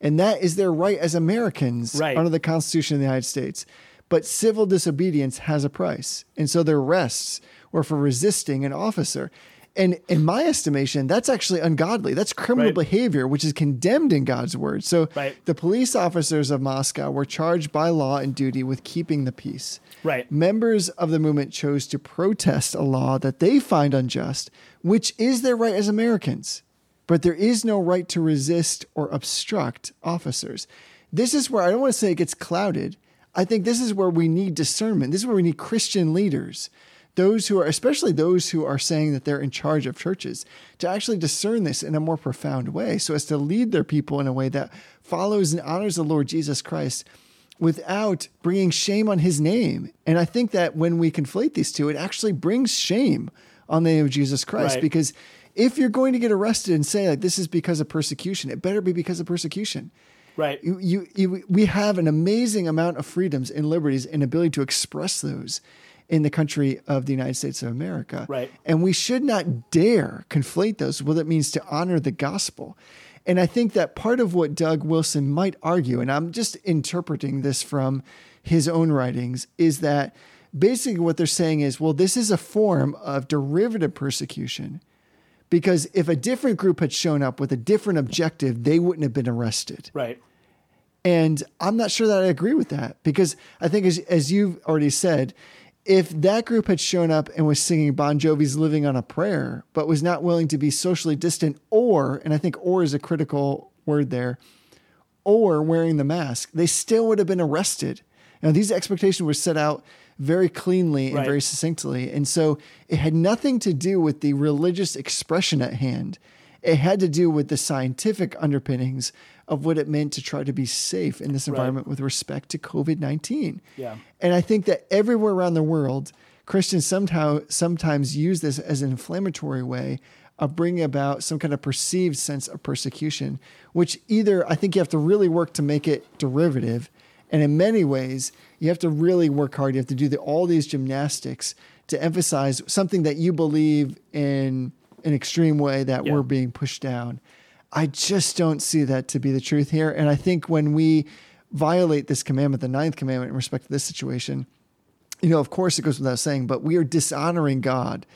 and that is their right as Americans right. under the Constitution of the United States. But civil disobedience has a price, and so their arrests or for resisting an officer. And in my estimation, that's actually ungodly. That's criminal right. behavior, which is condemned in God's word. So right. the police officers of Moscow were charged by law and duty with keeping the peace. Right. Members of the movement chose to protest a law that they find unjust, which is their right as Americans. But there is no right to resist or obstruct officers. This is where I don't want to say it gets clouded. I think this is where we need discernment. This is where we need Christian leaders those who are, especially those who are saying that they're in charge of churches, to actually discern this in a more profound way so as to lead their people in a way that follows and honors the Lord Jesus Christ without bringing shame on his name. And I think that when we conflate these two, it actually brings shame on the name of Jesus Christ right. because if you're going to get arrested and say like this is because of persecution, it better be because of persecution. Right. You, you, you, we have an amazing amount of freedoms and liberties and ability to express those in the country of the United States of America. Right. And we should not dare conflate those what it means to honor the gospel. And I think that part of what Doug Wilson might argue, and I'm just interpreting this from his own writings, is that basically what they're saying is, well, this is a form of derivative persecution because if a different group had shown up with a different objective, they wouldn't have been arrested. Right. And I'm not sure that I agree with that because I think, as, as you've already said, if that group had shown up and was singing Bon Jovi's Living on a Prayer, but was not willing to be socially distant, or, and I think or is a critical word there, or wearing the mask, they still would have been arrested. Now, these expectations were set out very cleanly and right. very succinctly. And so it had nothing to do with the religious expression at hand. It had to do with the scientific underpinnings of what it meant to try to be safe in this environment right. with respect to COVID 19. Yeah. And I think that everywhere around the world, Christians somehow sometimes use this as an inflammatory way of bringing about some kind of perceived sense of persecution, which either I think you have to really work to make it derivative. And in many ways, you have to really work hard. You have to do the, all these gymnastics to emphasize something that you believe in an extreme way that yeah. we're being pushed down. I just don't see that to be the truth here. And I think when we violate this commandment, the ninth commandment in respect to this situation, you know, of course it goes without saying, but we are dishonoring God.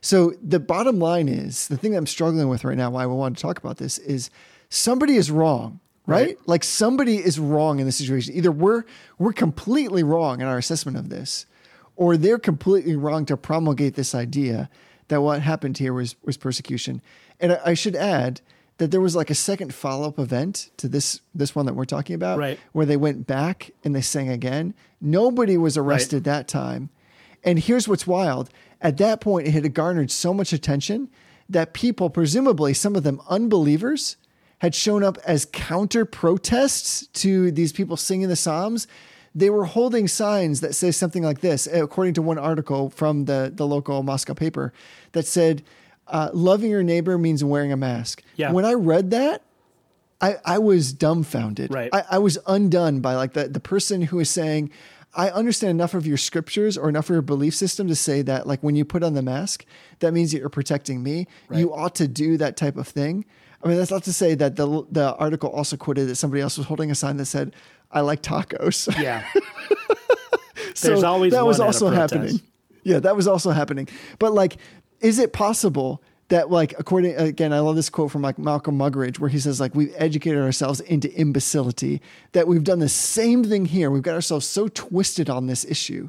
So the bottom line is the thing that I'm struggling with right now, why we want to talk about this is somebody is wrong, right? right? Like somebody is wrong in this situation. Either we're we're completely wrong in our assessment of this, or they're completely wrong to promulgate this idea that what happened here was was persecution. And I, I should add that there was like a second follow up event to this this one that we're talking about, right. where they went back and they sang again. Nobody was arrested right. that time. And here's what's wild: at that point, it had garnered so much attention that people, presumably some of them unbelievers, had shown up as counter protests to these people singing the Psalms they were holding signs that say something like this, according to one article from the, the local Moscow paper, that said, uh, loving your neighbor means wearing a mask. Yeah. When I read that, I, I was dumbfounded. Right. I, I was undone by like the, the person who is saying, I understand enough of your scriptures or enough of your belief system to say that like when you put on the mask, that means that you're protecting me. Right. You ought to do that type of thing. I mean, that's not to say that the the article also quoted that somebody else was holding a sign that said, I like tacos. <laughs> Yeah. so There's always that was also happening. Yeah, that was also happening. But like, is it possible that like according again, I love this quote from like Malcolm Muggeridge where he says like we've educated ourselves into imbecility that we've done the same thing here. We've got ourselves so twisted on this issue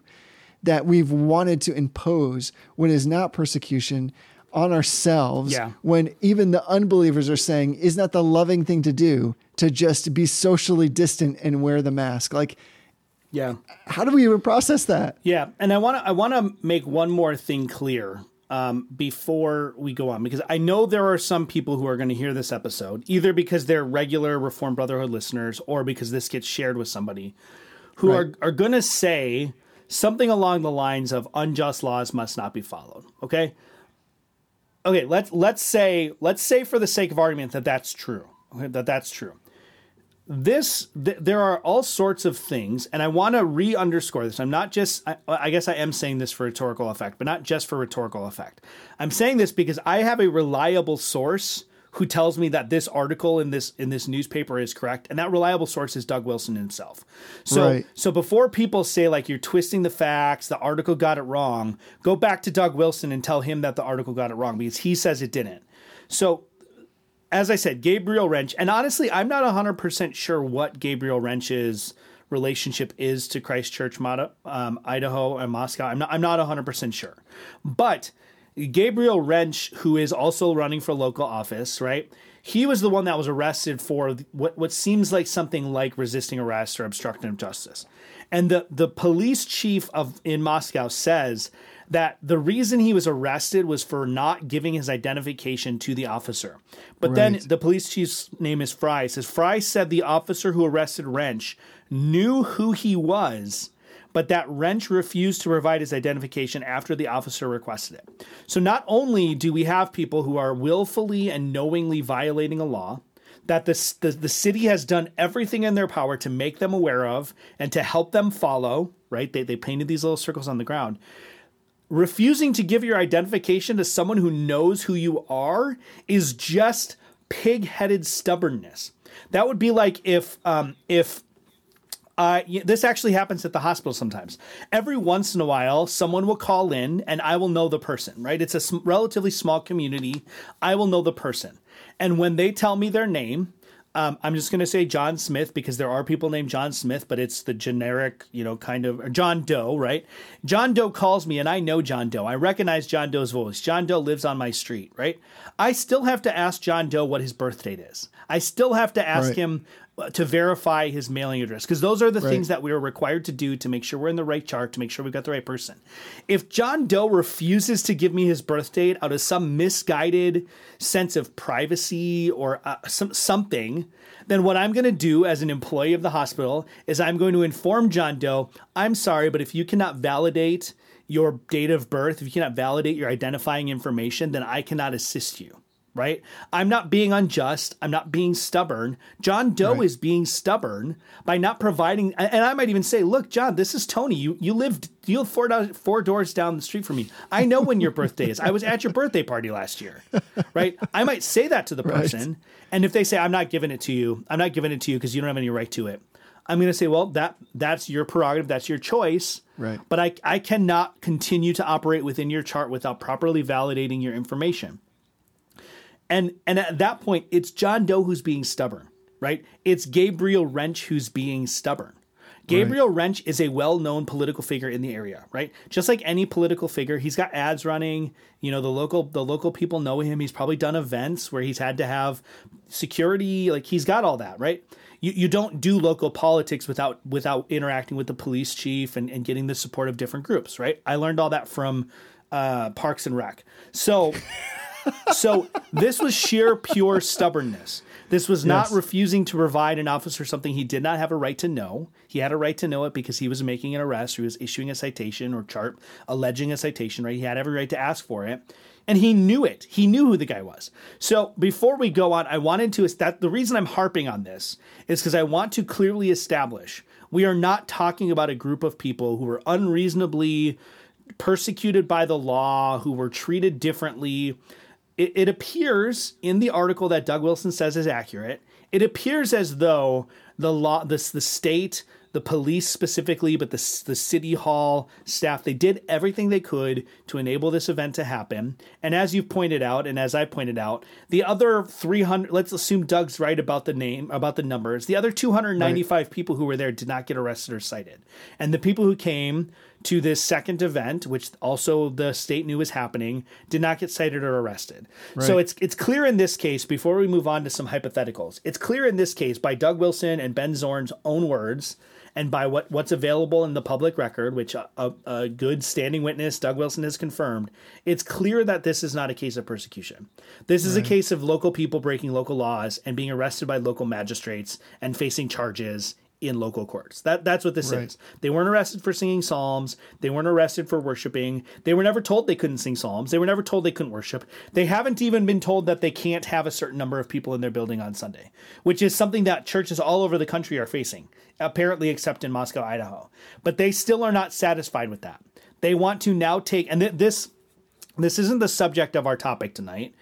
that we've wanted to impose what is not persecution on ourselves yeah. when even the unbelievers are saying, isn't that the loving thing to do to just be socially distant and wear the mask? Like, yeah. How do we even process that? Yeah. And I want to, I want to make one more thing clear um, before we go on, because I know there are some people who are going to hear this episode, either because they're regular Reformed Brotherhood listeners or because this gets shared with somebody who right. are, are going to say something along the lines of unjust laws must not be followed. Okay okay, let's let's say let's say for the sake of argument that that's true. Okay, that that's true. This th- there are all sorts of things, and I want to re-underscore this. I'm not just I, I guess I am saying this for rhetorical effect, but not just for rhetorical effect. I'm saying this because I have a reliable source who tells me that this article in this in this newspaper is correct and that reliable source is Doug Wilson himself. So right. so before people say like you're twisting the facts, the article got it wrong, go back to Doug Wilson and tell him that the article got it wrong because he says it didn't. So as I said, Gabriel Rench, and honestly, I'm not 100% sure what Gabriel Rench's relationship is to Christchurch, um, Idaho, and Moscow. I'm not, I'm not 100% sure. But Gabriel Rench, who is also running for local office, right? He was the one that was arrested for what, what seems like something like resisting arrest or obstruction of justice. And the, the police chief of in Moscow says that the reason he was arrested was for not giving his identification to the officer. But right. then the police chief's name is Fry. Says Fry said the officer who arrested Rench knew who he was but that Rench refused to provide his identification after the officer requested it. So not only do we have people who are willfully and knowingly violating a law, that the, the, the city has done everything in their power to make them aware of and to help them follow, right? They, they painted these little circles on the ground. Refusing to give your identification to someone who knows who you are is just pig headed stubbornness. That would be like if um, if uh, this actually happens at the hospital sometimes. Every once in a while, someone will call in and I will know the person, right? It's a sm- relatively small community. I will know the person. And when they tell me their name, um, I'm just going to say John Smith because there are people named John Smith, but it's the generic, you know, kind of John Doe, right? John Doe calls me and I know John Doe. I recognize John Doe's voice. John Doe lives on my street, right? I still have to ask John Doe what his birth date is. I still have to ask right. him to verify his mailing address because those are the right. things that we are required to do to make sure we're in the right chart to make sure we've got the right person if john doe refuses to give me his birth date out of some misguided sense of privacy or uh, some, something then what i'm going to do as an employee of the hospital is i'm going to inform john doe i'm sorry but if you cannot validate your date of birth if you cannot validate your identifying information then i cannot assist you right? I'm not being unjust. I'm not being stubborn. John Doe right. is being stubborn by not providing. And I might even say, look, John, this is Tony. You you lived you live four doors, four doors down the street from me. I know when your birthday is. I was at your birthday party last year, right? I might say that to the <laughs> person, right. and if they say I'm not giving it to you, I'm not giving it to you because you don't have any right to it. I'm going to say, well, that that's your prerogative, that's your choice. Right. But I I cannot continue to operate within your chart without properly validating your information. And and at that point, it's John Doe who's being stubborn, right? It's Gabriel Rench who's being stubborn. Gabriel right. Rench is a well-known political figure in the area, right? Just like any political figure, he's got ads running. You know, the local the local people know him. He's probably done events where he's had to have security. Like he's got all that, right? You, you don't do local politics without without interacting with the police chief and, and getting the support of different groups, right? I learned all that from uh, Parks and Rec. So <laughs> so this was sheer pure stubbornness. This was not yes. refusing to provide an officer something he did not have a right to know. He had a right to know it because he was making an arrest, or he was issuing a citation or chart alleging a citation, right? He had every right to ask for it. And he knew it. He knew who the guy was. So before we go on, I wanted to that the reason I'm harping on this is because I want to clearly establish we are not talking about a group of people who were unreasonably persecuted by the law, who were treated differently it, it appears in the article that Doug Wilson says is accurate. It appears as though the law, this the state, the police specifically, but the the city hall staff, they did everything they could to enable this event to happen. And as you've pointed out, and as I pointed out, the other 300, let's assume Doug's right about the name, about the numbers. The other 295 right. people who were there did not get arrested or cited, and the people who came to this second event, which also the state knew was happening, did not get cited or arrested. Right. So it's it's clear in this case, before we move on to some hypotheticals, it's clear in this case by Doug Wilson and Ben Zorn's own words and by what, what's available in the public record, which a, a, a, good standing witness, Doug Wilson, has confirmed, it's clear that this is not a case of persecution. This is right. a case of local people breaking local laws and being arrested by local magistrates and facing charges in local courts. That that's what this right. is. They weren't arrested for singing psalms. They weren't arrested for worshiping. They were never told they couldn't sing psalms. They were never told they couldn't worship. They haven't even been told that they can't have a certain number of people in their building on Sunday, which is something that churches all over the country are facing, apparently except in Moscow, Idaho. But they still are not satisfied with that. They want to now take and th- this this isn't the subject of our topic tonight,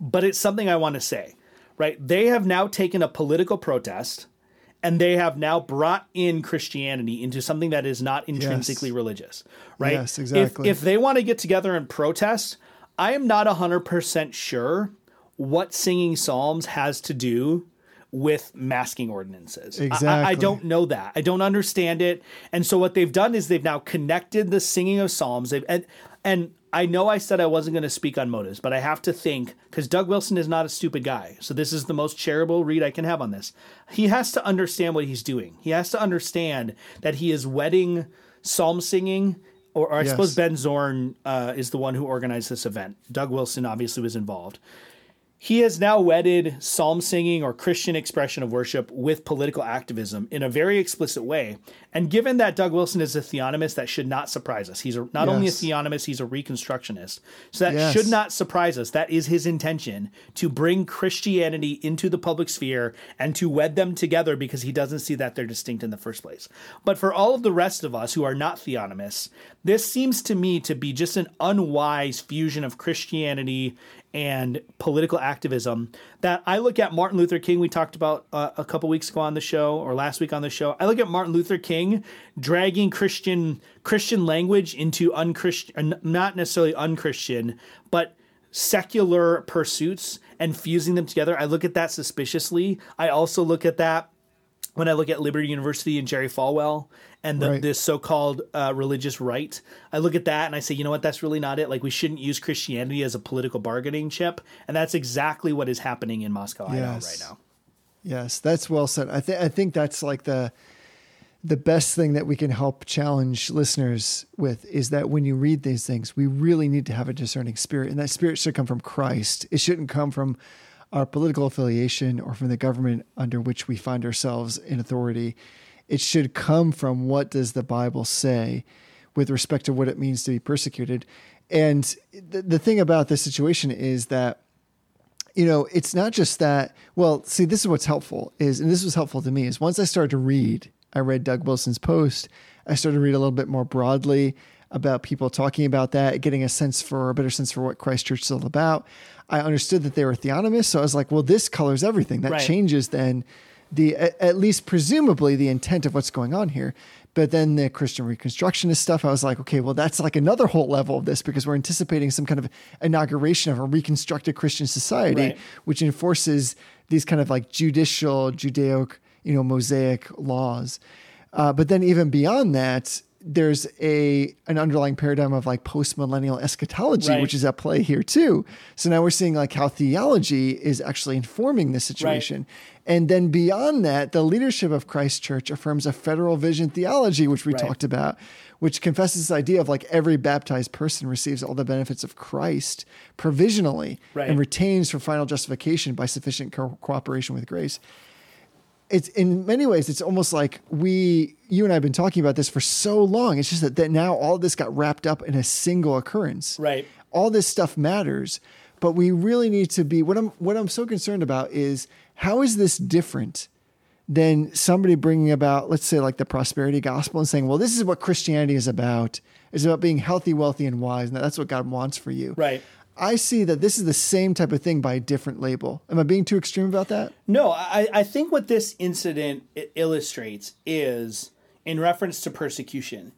but it's something I want to say. Right? They have now taken a political protest and they have now brought in Christianity into something that is not intrinsically yes. religious, right? Yes, exactly. If, if they want to get together and protest, I am not 100% sure what singing psalms has to do with masking ordinances. Exactly. I, I, don't know that. I don't understand it. And so what they've done is they've now connected the singing of psalms. They've, and, and I know I said I wasn't going to speak on motives, but I have to think because Doug Wilson is not a stupid guy. So this is the most charitable read I can have on this. He has to understand what he's doing. He has to understand that he is wedding psalm singing. Or, or I yes. suppose Ben Zorn uh, is the one who organized this event. Doug Wilson obviously was involved. He has now wedded psalm singing or Christian expression of worship with political activism in a very explicit way. And given that Doug Wilson is a theonomist, that should not surprise us. He's a, not yes. only a theonomist, he's a reconstructionist. So that yes. should not surprise us. That is his intention to bring Christianity into the public sphere and to wed them together because he doesn't see that they're distinct in the first place. But for all of the rest of us who are not theonomists, this seems to me to be just an unwise fusion of Christianity and political activism that I look at Martin Luther King. We talked about uh, a couple weeks ago on the show or last week on the show. I look at Martin Luther King dragging Christian Christian language into unchristian, uh, not necessarily unchristian, but secular pursuits and fusing them together. I look at that suspiciously. I also look at that when I look at Liberty University and Jerry Falwell and the, right. this so-called uh, religious right, I look at that and I say, you know what, that's really not it. Like we shouldn't use Christianity as a political bargaining chip, and that's exactly what is happening in Moscow, yes. Idaho, right now. Yes, that's well said. I think I think that's like the the best thing that we can help challenge listeners with is that when you read these things, we really need to have a discerning spirit, and that spirit should come from Christ. It shouldn't come from our political affiliation or from the government under which we find ourselves in authority. It should come from what does the Bible say with respect to what it means to be persecuted. And the, the thing about this situation is that you know, it's not just that. Well, see, this is what's helpful is, and this was helpful to me is once I started to read I read Doug Wilson's post, I started to read a little bit more broadly about people talking about that, getting a sense for a better sense for what Christchurch is all about. I understood that they were theonomists, so I was like, well, this colors everything. That right. changes then the at least presumably the intent of what's going on here. But then the Christian Reconstructionist stuff, I was like, okay, well, that's like another whole level of this because we're anticipating some kind of inauguration of a reconstructed Christian society, right. which enforces these kind of like judicial, Judaic, you know, Mosaic laws. Uh, but then even beyond that, there's a an underlying paradigm of like post millennial eschatology, right. which is at play here too. So now we're seeing like how theology is actually informing this situation. Right. And then beyond that, the leadership of Christ Church affirms a federal vision theology, which we right. talked about, which confesses this idea of like every baptized person receives all the benefits of Christ provisionally and retains for final justification by sufficient co- cooperation with grace it's in many ways it's almost like we you and I have been talking about this for so long. It's just that, that now all this got wrapped up in a single occurrence. Right. All this stuff matters, but we really need to be what I'm what I'm so concerned about is how is this different than somebody bringing about let's say like the prosperity gospel and saying, "Well, this is what Christianity is about. It's about being healthy, wealthy and wise, and that's what God wants for you." Right. I see that this is the same type of thing by a different label. Am I being too extreme about that? No, I, I think what this incident illustrates is, in reference to persecution,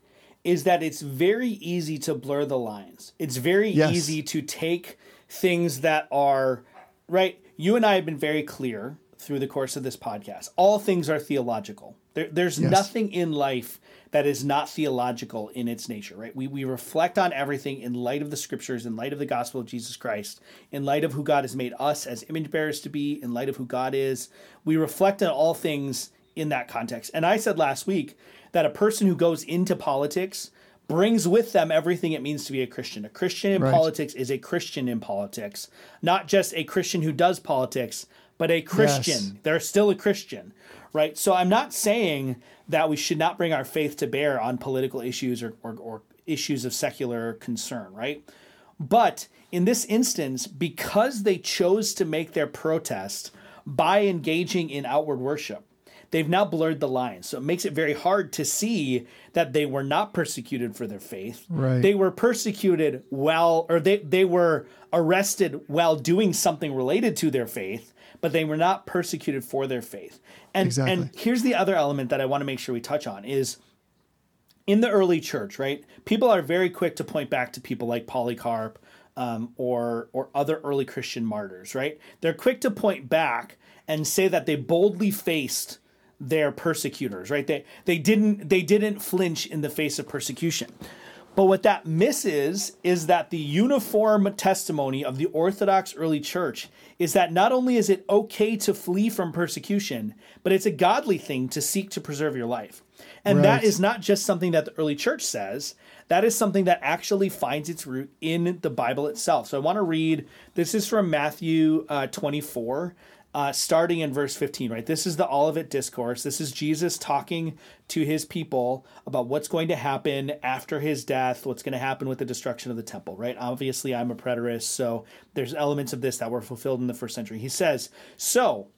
is that it's very easy to blur the lines. It's very yes. easy to take things that are, right? You and I have been very clear through the course of this podcast. All things are theological. There, there's yes. nothing in life that is not theological in its nature, right? We, we reflect on everything in light of the scriptures, in light of the gospel of Jesus Christ, in light of who God has made us as image bearers to be, in light of who God is. We reflect on all things in that context. And I said last week that a person who goes into politics brings with them everything it means to be a Christian. A Christian in right. politics is a Christian in politics, not just a Christian who does politics, but a Christian. Yes. They're still a Christian, right? So I'm not saying that we should not bring our faith to bear on political issues or, or, or issues of secular concern, right? But in this instance, because they chose to make their protest by engaging in outward worship, they've now blurred the lines. So it makes it very hard to see that they were not persecuted for their faith. Right. They were persecuted while, or they, they were arrested while doing something related to their faith, but they were not persecuted for their faith. And exactly. and here's the other element that I want to make sure we touch on is in the early church, right? People are very quick to point back to people like Polycarp um, or or other early Christian martyrs, right? They're quick to point back and say that they boldly faced their persecutors, right? They they didn't they didn't flinch in the face of persecution. But what that misses is that the uniform testimony of the Orthodox early church is that not only is it okay to flee from persecution, but it's a godly thing to seek to preserve your life. And right. that is not just something that the early church says, that is something that actually finds its root in the Bible itself. So I want to read this is from Matthew uh, 24 uh, starting in verse 15, right? This is the Olivet Discourse. This is Jesus talking to his people about what's going to happen after his death, what's going to happen with the destruction of the temple, right? Obviously, I'm a preterist, so there's elements of this that were fulfilled in the first century. He says, So,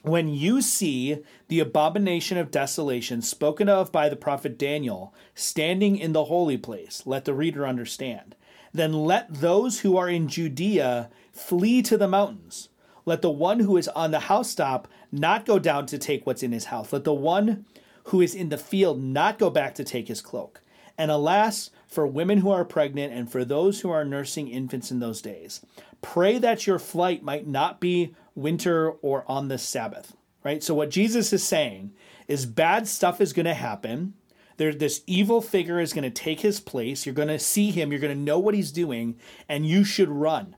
when you see the abomination of desolation spoken of by the prophet Daniel standing in the holy place, let the reader understand. Then let those who are in Judea flee to the mountains. Let the one who is on the housetop not go down to take what's in his house. Let the one who is in the field not go back to take his cloak. And alas, for women who are pregnant and for those who are nursing infants in those days, pray that your flight might not be winter or on the Sabbath. Right? So, what Jesus is saying is bad stuff is going to happen. There, this evil figure is going to take his place. You're going to see him. You're going to know what he's doing, and you should run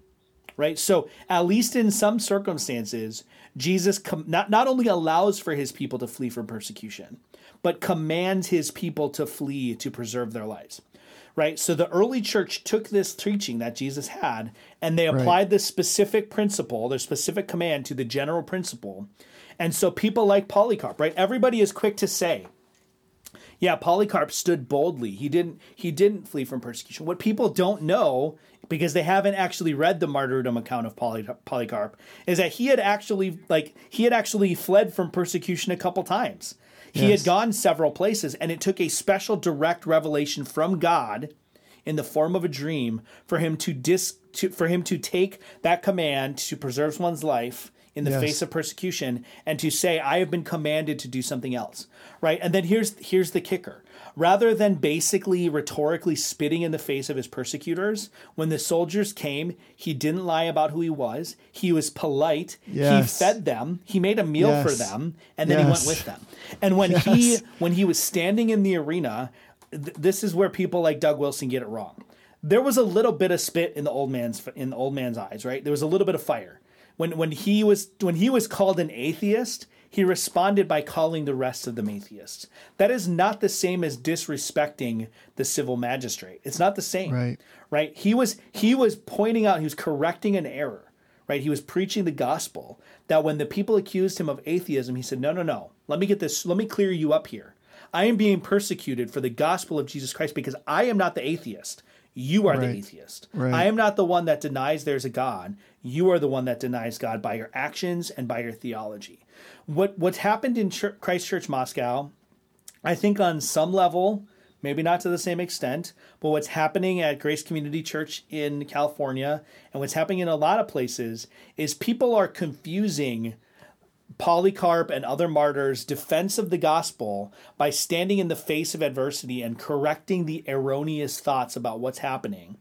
right? So, at least in some circumstances, Jesus com- not, not only allows for his people to flee from persecution, but commands his people to flee to preserve their lives. Right? So the early church took this teaching that Jesus had and they applied right. this specific principle, their specific command to the general principle. And so people like Polycarp, right? Everybody is quick to say, yeah, Polycarp stood boldly. He didn't he didn't flee from persecution. What people don't know because they haven't actually read the martyrdom account of Poly, Polycarp is that he had actually like he had actually fled from persecution a couple times. He yes. had gone several places and it took a special direct revelation from God in the form of a dream for him to dis to, for him to take that command to preserve one's life in the yes. face of persecution and to say I have been commanded to do something else right and then here's here's the kicker rather than basically rhetorically spitting in the face of his persecutors when the soldiers came he didn't lie about who he was. He was polite. Yes. he fed them. He made a meal yes. for them and then he went with them. And when he when he was standing in the arena th- this is where people like Doug Wilson get it wrong. There was a little bit of spit in the old man's in the old man's eyes right? There was a little bit of fire. When when he was when he was called an atheist, he responded by calling the rest of them atheists. That is not the same as disrespecting the civil magistrate. It's not the same. Right. Right? He was he was pointing out, he was correcting an error. Right? He was preaching the gospel that when the people accused him of atheism, he said, "No, no, no. Let me get this let me clear you up here. I am being persecuted for the gospel of Jesus Christ because I am not the atheist. You are right. the atheist. Right. I am not the one that denies there's a God. You are the one that denies God by your actions and by your theology. What what's happened in Ch- Christ Church Moscow, I think on some level, maybe not to the same extent, but what's happening at Grace Community Church in California and what's happening in a lot of places is people are confusing Polycarp and other martyrs' defense of the gospel by standing in the face of adversity and correcting the erroneous thoughts about what's happening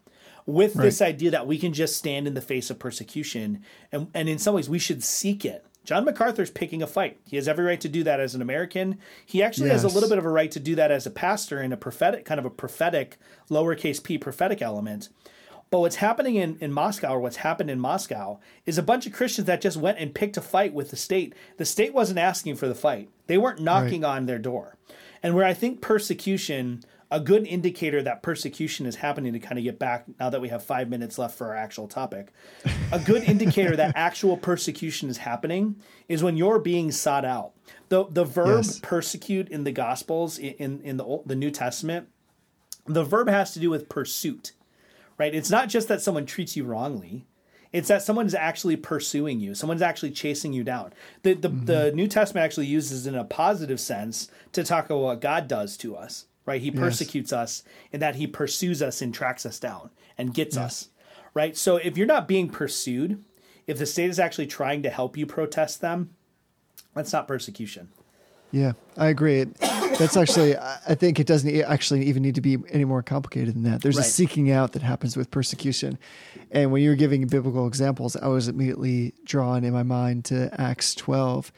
with right. this idea that we can just stand in the face of persecution and, and in some ways we should seek it. John MacArthur's picking a fight. He has every right to do that as an American. He actually yes. has a little bit of a right to do that as a pastor in a prophetic kind of a prophetic lowercase p prophetic element. But what's happening in, in Moscow, or what's happened in Moscow, is a bunch of Christians that just went and picked a fight with the state. The state wasn't asking for the fight, they weren't knocking right. on their door. And where I think persecution, a good indicator that persecution is happening to kind of get back now that we have five minutes left for our actual topic, a good indicator that actual persecution is happening is when you're being sought out. The, the verb yes. persecute in the Gospels, in, in the, Old, the New Testament, the verb has to do with pursuit right? It's not just that someone treats you wrongly. It's that someone's actually pursuing you. Someone's actually chasing you down. The the, mm-hmm. the New Testament actually uses in a positive sense to talk about what God does to us, right? He persecutes yes. us in that he pursues us and tracks us down and gets yes. us, right? So if you're not being pursued, if the state is actually trying to help you protest them, that's not persecution. Yeah, I agree. That's actually, I think it doesn't actually even need to be any more complicated than that. There's right. a seeking out that happens with persecution. And when you were giving biblical examples, I was immediately drawn in my mind to Acts 12,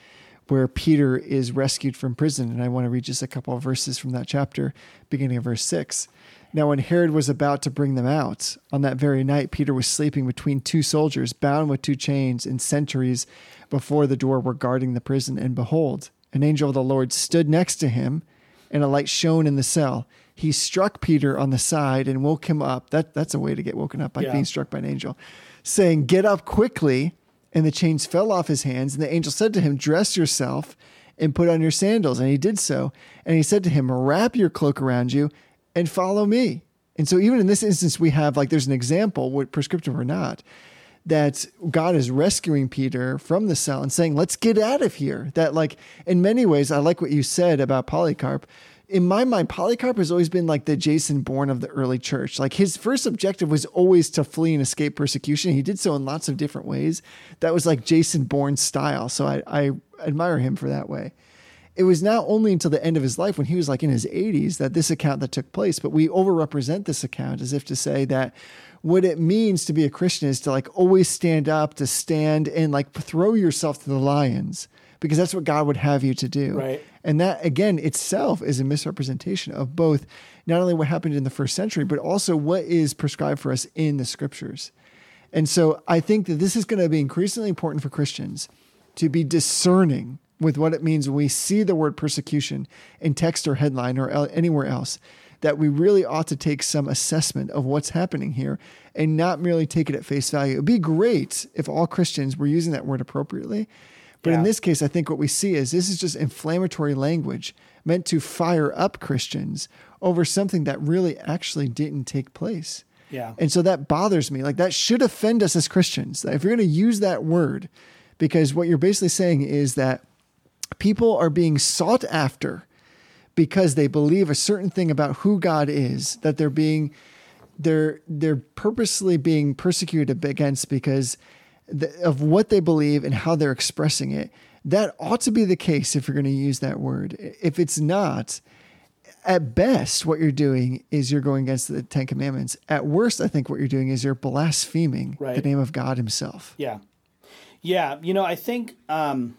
where Peter is rescued from prison. And I want to read just a couple of verses from that chapter, beginning of verse 6. Now, when Herod was about to bring them out, on that very night, Peter was sleeping between two soldiers, bound with two chains, and sentries before the door were guarding the prison. And behold, an angel of the Lord stood next to him, and a light shone in the cell. He struck Peter on the side and woke him up. That, that's a way to get woken up by yeah. being struck by an angel, saying, Get up quickly. And the chains fell off his hands. And the angel said to him, Dress yourself and put on your sandals. And he did so. And he said to him, Wrap your cloak around you and follow me. And so, even in this instance, we have like there's an example, what prescriptive or not, that God is rescuing Peter from the cell and saying, let's get out of here. That, like, in many ways, I like what you said about Polycarp. In my mind, Polycarp has always been like the Jason Bourne of the early church. Like, his first objective was always to flee and escape persecution. He did so in lots of different ways. That was like Jason Bourne style. So I, I admire him for that way it was not only until the end of his life when he was like in his 80s that this account that took place but we overrepresent this account as if to say that what it means to be a Christian is to like always stand up, to stand and like throw yourself to the lions because that's what God would have you to do. Right. And that again itself is a misrepresentation of both not only what happened in the first century, but also what is prescribed for us in the scriptures. And so I think that this is going to be increasingly important for Christians to be discerning with what it means when we see the word persecution in text or headline or anywhere else that we really ought to take some assessment of what's happening here and not merely take it at face value. It would be great if all Christians were using that word appropriately. But yeah. in this case, I think what we see is this is just inflammatory language meant to fire up Christians over something that really actually didn't take place. Yeah. And so that bothers me. Like that should offend us as Christians. If you're going to use that word, because what you're basically saying is that people are being sought after because they believe a certain thing about who God is, that they're being they're they're purposely being persecuted against because of what they believe and how they're expressing it. That ought to be the case if you're going to use that word. If it's not, at best, what you're doing is you're going against the Ten Commandments. At worst, I think what you're doing is you're blaspheming right. the name of God Himself. Yeah. Yeah. You know, I think um,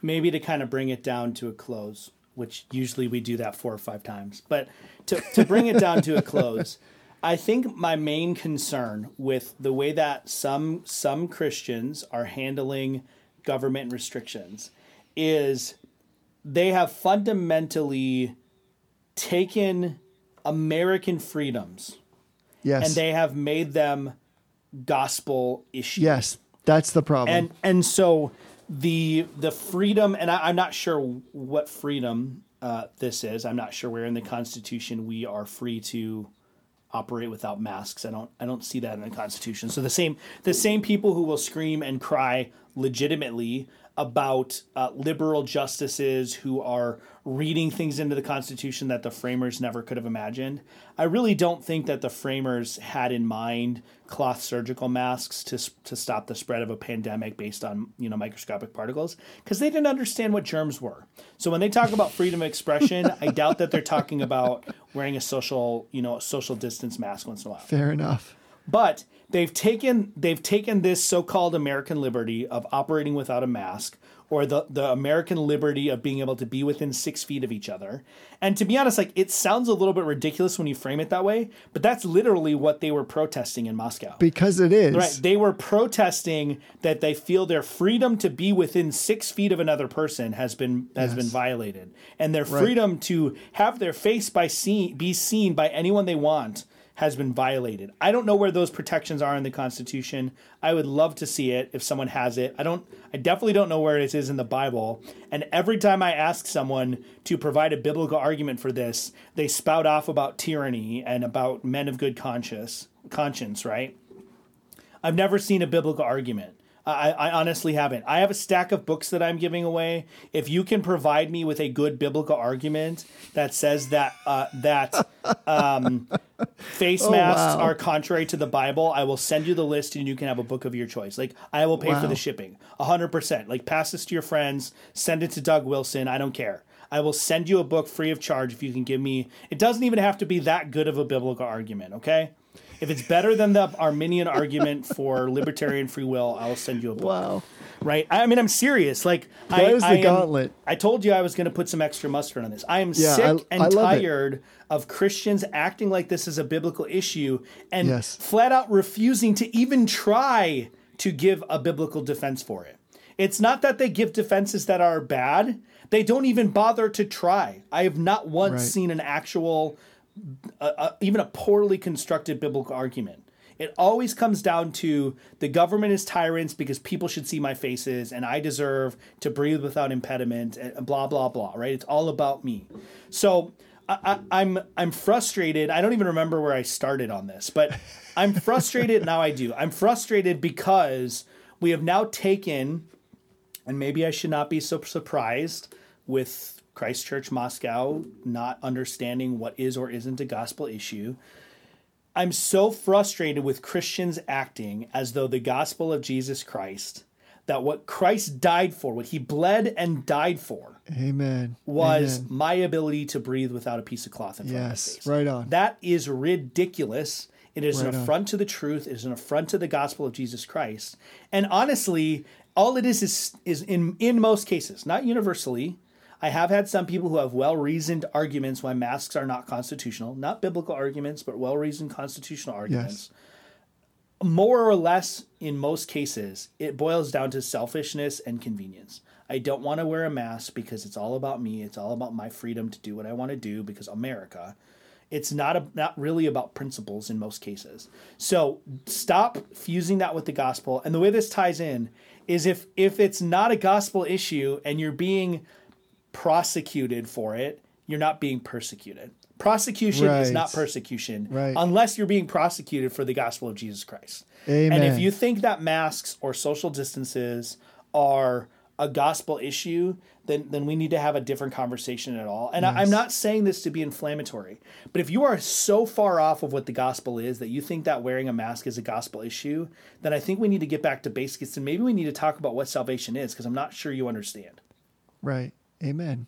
maybe to kind of bring it down to a close, which usually we do that four or five times, but to, to bring it down to a close, <laughs> I think my main concern with the way that some some Christians are handling government restrictions is they have fundamentally taken American freedoms yes. and they have made them gospel issues. Yes, that's the problem. And and so the the freedom and I, am not sure what freedom uh, this is. I'm not sure where in the Constitution we are free to operate without masks. I don't I don't see that in the Constitution. So the same the same people who will scream and cry legitimately about uh, liberal justices who are reading things into the Constitution that the framers never could have imagined. I really don't think that the framers had in mind cloth surgical masks to to stop the spread of a pandemic based on you know microscopic particles because they didn't understand what germs were. So when they talk about freedom of expression, I doubt that they're talking about wearing a social you know social distance mask once in a while. Fair enough. But they've taken they've taken this so-called American liberty of operating without a mask or the, the American liberty of being able to be within six feet of each other. And to be honest, like it sounds a little bit ridiculous when you frame it that way, but that's literally what they were protesting in Moscow. Because it is. Right. They were protesting that they feel their freedom to be within six feet of another person has been has yes. been violated. And their freedom right. to have their face by seen be seen by anyone they want has been violated. I don't know where those protections are in the Constitution. I would love to see it if someone has it. I don't I definitely don't know where it is in the Bible. And every time I ask someone to provide a biblical argument for this, they spout off about tyranny and about men of good conscience, conscience, right? I've never seen a biblical argument. I, I, honestly haven't. I have a stack of books that I'm giving away. If you can provide me with a good biblical argument that says that uh, that um, <laughs> face oh, masks wow. are contrary to the Bible, I will send you the list and you can have a book of your choice. Like I will pay wow. for the shipping, hundred percent. Like pass this to your friends, send it to Doug Wilson. I don't care. I will send you a book free of charge if you can give me. It doesn't even have to be that good of a biblical argument. Okay. If it's better than the Arminian argument for libertarian free will, I'll send you a book. Wow. Right? I mean, I'm serious. Like, that I, the I am, gauntlet. I told you I was going to put some extra mustard on this. I am yeah, sick I, and tired it. of Christians acting like this is a biblical issue and yes. flat out refusing to even try to give a biblical defense for it. It's not that they give defenses that are bad. They don't even bother to try. I have not once right. seen an actual a, a, even a poorly constructed biblical argument. It always comes down to the government is tyrants because people should see my faces and I deserve to breathe without impediment and blah blah blah. Right? It's all about me. So I, am I'm, I'm frustrated. I don't even remember where I started on this, but I'm <laughs> frustrated now. I do. I'm frustrated because we have now taken, and maybe I should not be so surprised with Christ Church Moscow not understanding what is or isn't a gospel issue. I'm so frustrated with Christians acting as though the gospel of Jesus Christ, that what Christ died for, what he bled and died for, Amen. was Amen. my ability to breathe without a piece of cloth in front yes, of my face. Right on. That is ridiculous. It is right an affront on. to the truth. It is an affront to the gospel of Jesus Christ. And honestly, all it is is is in in most cases, not universally, I have had some people who have well reasoned arguments why masks are not constitutional, not biblical arguments, but well reasoned constitutional arguments. Yes. more or less, in most cases, it boils down to selfishness and convenience. I don't want to wear a mask because it's all about me. It's all about my freedom to do what I want to do because America. It's not a, not really about principles in most cases. So stop fusing that with the gospel. And the way this ties in is if if it's not a gospel issue and you're being prosecuted for it, you're not being persecuted. Prosecution right. is not persecution right. unless you're being prosecuted for the gospel of Jesus Christ. Amen. And if you think that masks or social distances are a gospel issue, then then we need to have a different conversation at all. And yes. I, am not saying this to be inflammatory, but if you are so far off of what the gospel is that you think that wearing a mask is a gospel issue, then I think we need to get back to basics and maybe we need to talk about what salvation is because I'm not sure you understand. Right. Amen.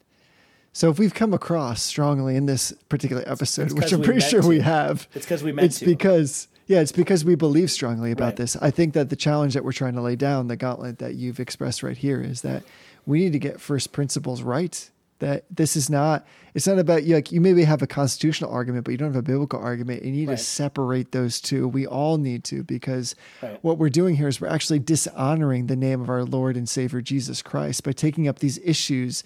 So if we've come across strongly in this particular episode, which I'm pretty sure to. we have, it's because we meant it's to. because yeah, it's because we believe strongly about right. this. I think that the challenge that we're trying to lay down, the gauntlet that you've expressed right here, is that we need to get first principles right. That this is not, it's not about you. Like you maybe have a constitutional argument, but you don't have a biblical argument. You need right. to separate those two. We all need to because right. what we're doing here is we're actually dishonoring the name of our Lord and Savior Jesus Christ by taking up these issues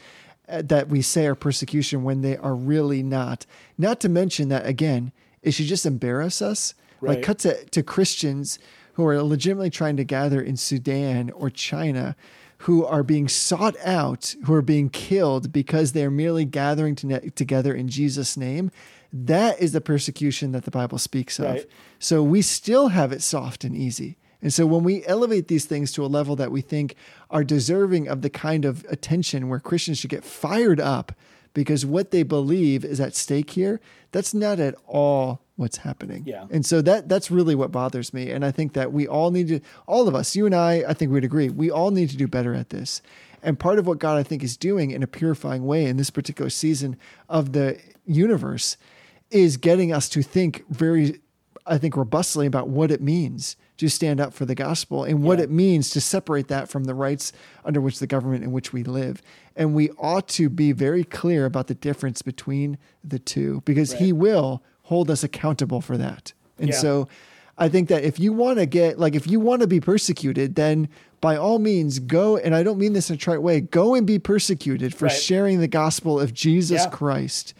uh, that we say are persecution when they are really not. Not to mention that again, it should just embarrass us Right. Like cut to, to Christians who are legitimately trying to gather in Sudan or China who are being sought out, who are being killed because they're merely gathering to together in Jesus' name. That is the persecution that the Bible speaks of. Right. So we still have it soft and easy. And so when we elevate these things to a level that we think are deserving of the kind of attention where Christians should get fired up because what they believe is at stake here, that's not at all what's happening. Yeah. And so that that's really what bothers me. And I think that we all need to all of us, you and I, I think we'd agree, we all need to do better at this. And part of what God I think is doing in a purifying way in this particular season of the universe is getting us to think very I think robustly about what it means to stand up for the gospel and what yeah. it means to separate that from the rights under which the government in which we live. And we ought to be very clear about the difference between the two because right. he will hold us accountable for that. And yeah. so I think that if you want to get, like, if you want to be persecuted, then by all means go, and I don't mean this in a trite way, go and be persecuted for right. sharing the gospel of Jesus yeah. Christ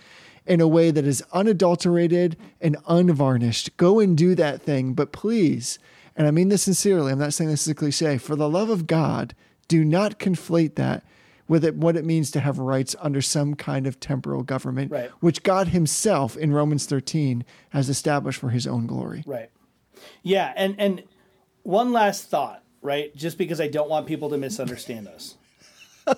in a way that is unadulterated and unvarnished. Go and do that thing. But please, and I mean this sincerely, I'm not saying this is a cliche, for the love of God, do not conflate that with it, what it means to have rights under some kind of temporal government, right. which God Himself in Romans 13 has established for His own glory. Right. Yeah, and and one last thought, right? Just because I don't want people to misunderstand us. <laughs>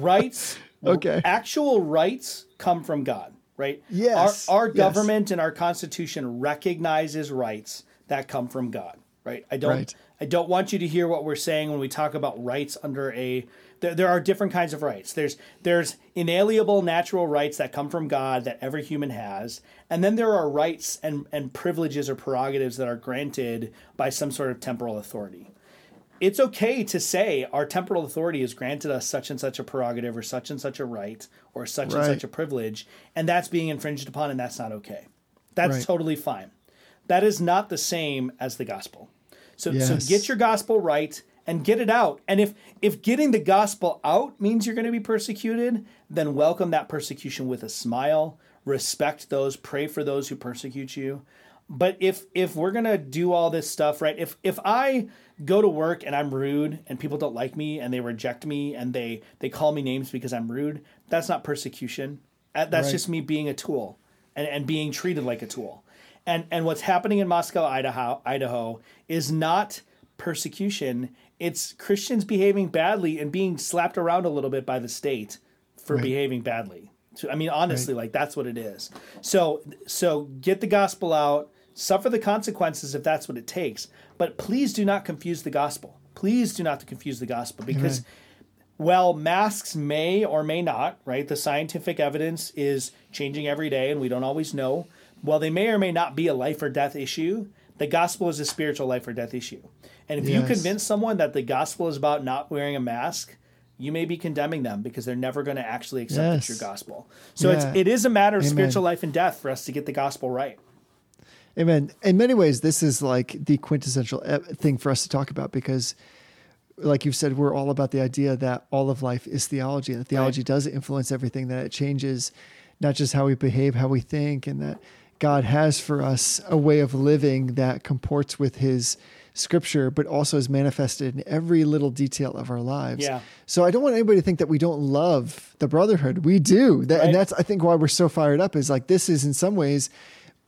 rights, okay, actual rights come from God, right? Yes. Our, our government yes. and our Constitution recognizes rights that come from God, right? I don't. Right. I don't want you to hear what we're saying when we talk about rights under a there, there are different kinds of rights. There's there's inalienable natural rights that come from God that every human has, and then there are rights and, and privileges or prerogatives that are granted by some sort of temporal authority. It's okay to say our temporal authority has granted us such and such a prerogative or such and such a right or such right. and such a privilege, and that's being infringed upon, and that's not okay. That's right. totally fine. That is not the same as the gospel. So, yes. so get your gospel right and get it out. And if if getting the gospel out means you're going to be persecuted, then welcome that persecution with a smile. Respect those, pray for those who persecute you. But if if we're going to do all this stuff, right? If if I go to work and I'm rude and people don't like me and they reject me and they they call me names because I'm rude, that's not persecution. That's right. just me being a tool and, and being treated like a tool. And and what's happening in Moscow, Idaho, Idaho is not persecution it's Christians behaving badly and being slapped around a little bit by the state for right. behaving badly. So, I mean, honestly, right. like that's what it is. So, so get the gospel out, suffer the consequences if that's what it takes. But please do not confuse the gospel. Please do not confuse the gospel because, well, masks may or may not, right? The scientific evidence is changing every day, and we don't always know. Well, they may or may not be a life or death issue. The gospel is a spiritual life or death issue. And if yes. you convince someone that the gospel is about not wearing a mask, you may be condemning them because they're never going to actually accept yes. your gospel. So yeah. it's it is a matter of Amen. spiritual life and death for us to get the gospel right. Amen. In many ways, this is like the quintessential eh, thing for us to talk about because, like you've said, we're all about the idea that all of life is theology, and theology right. does influence everything, that it changes not just how we behave, how we think, and that God has for us a way of living that comports with His scripture, but also is manifested in every little detail of our lives. Yeah. So I don't want anybody to think that we don't love the brotherhood. We do. That, right. And that's, I think, why we're so fired up is like this is in some ways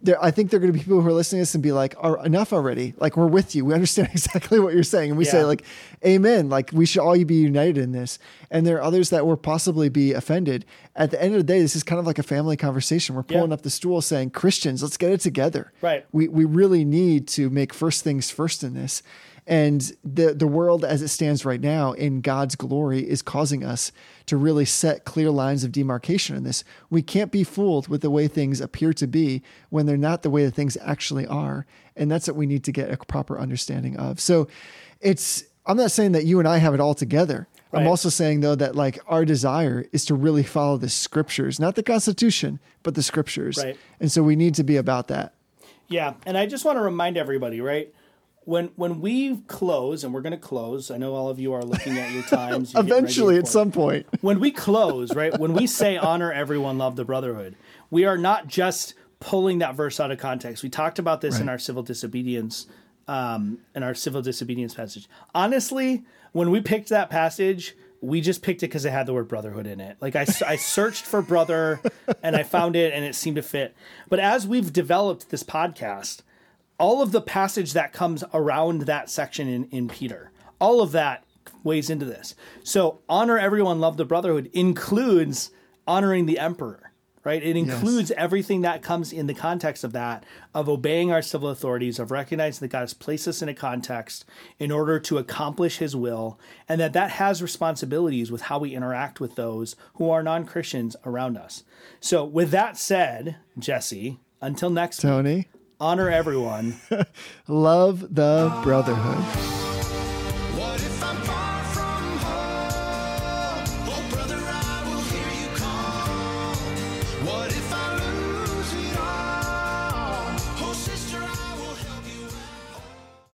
there, I think there are going to be people who are listening to this and be like, "Are enough already? Like we're with you. We understand <laughs> exactly what you're saying." And we yeah. say like, "Amen." Like we should all be united in this. And there are others that will possibly be offended. At the end of the day, this is kind of like a family conversation. We're pulling yeah. up the stool, saying, "Christians, let's get it together." Right. We we really need to make first things first in this. And the the world as it stands right now in God's glory is causing us to really set clear lines of demarcation in this. We can't be fooled with the way things appear to be when they're not the way that things actually are. And that's what we need to get a proper understanding of. So it's I'm not saying that you and I have it all together. Right. I'm also saying though that like our desire is to really follow the scriptures, not the constitution, but the scriptures. Right. And so we need to be about that. Yeah, and I just want to remind everybody, right? When when we close and we're going to close i know all of you are looking at your <laughs> times eventually at some point when we close right when we say honor everyone love the brotherhood we are not just pulling that verse out of context we talked about this right. in our civil disobedience um, in our civil disobedience passage honestly when we picked that passage we just picked it because it had the word brotherhood in it. Like I, I searched for brother and I found it and it seemed to fit. But as we've developed this podcast, all of the passage that comes around that section in, in Peter, all of that weighs into this. So, honor everyone, love the brotherhood includes honoring the emperor, right? It includes yes. everything that comes in the context of that, of obeying our civil authorities, of recognizing that God has placed us in a context in order to accomplish his will, and that that has responsibilities with how we interact with those who are non Christians around us. So, with that said, Jesse, until next Tony. Week, honor everyone. <laughs> Love the brotherhood.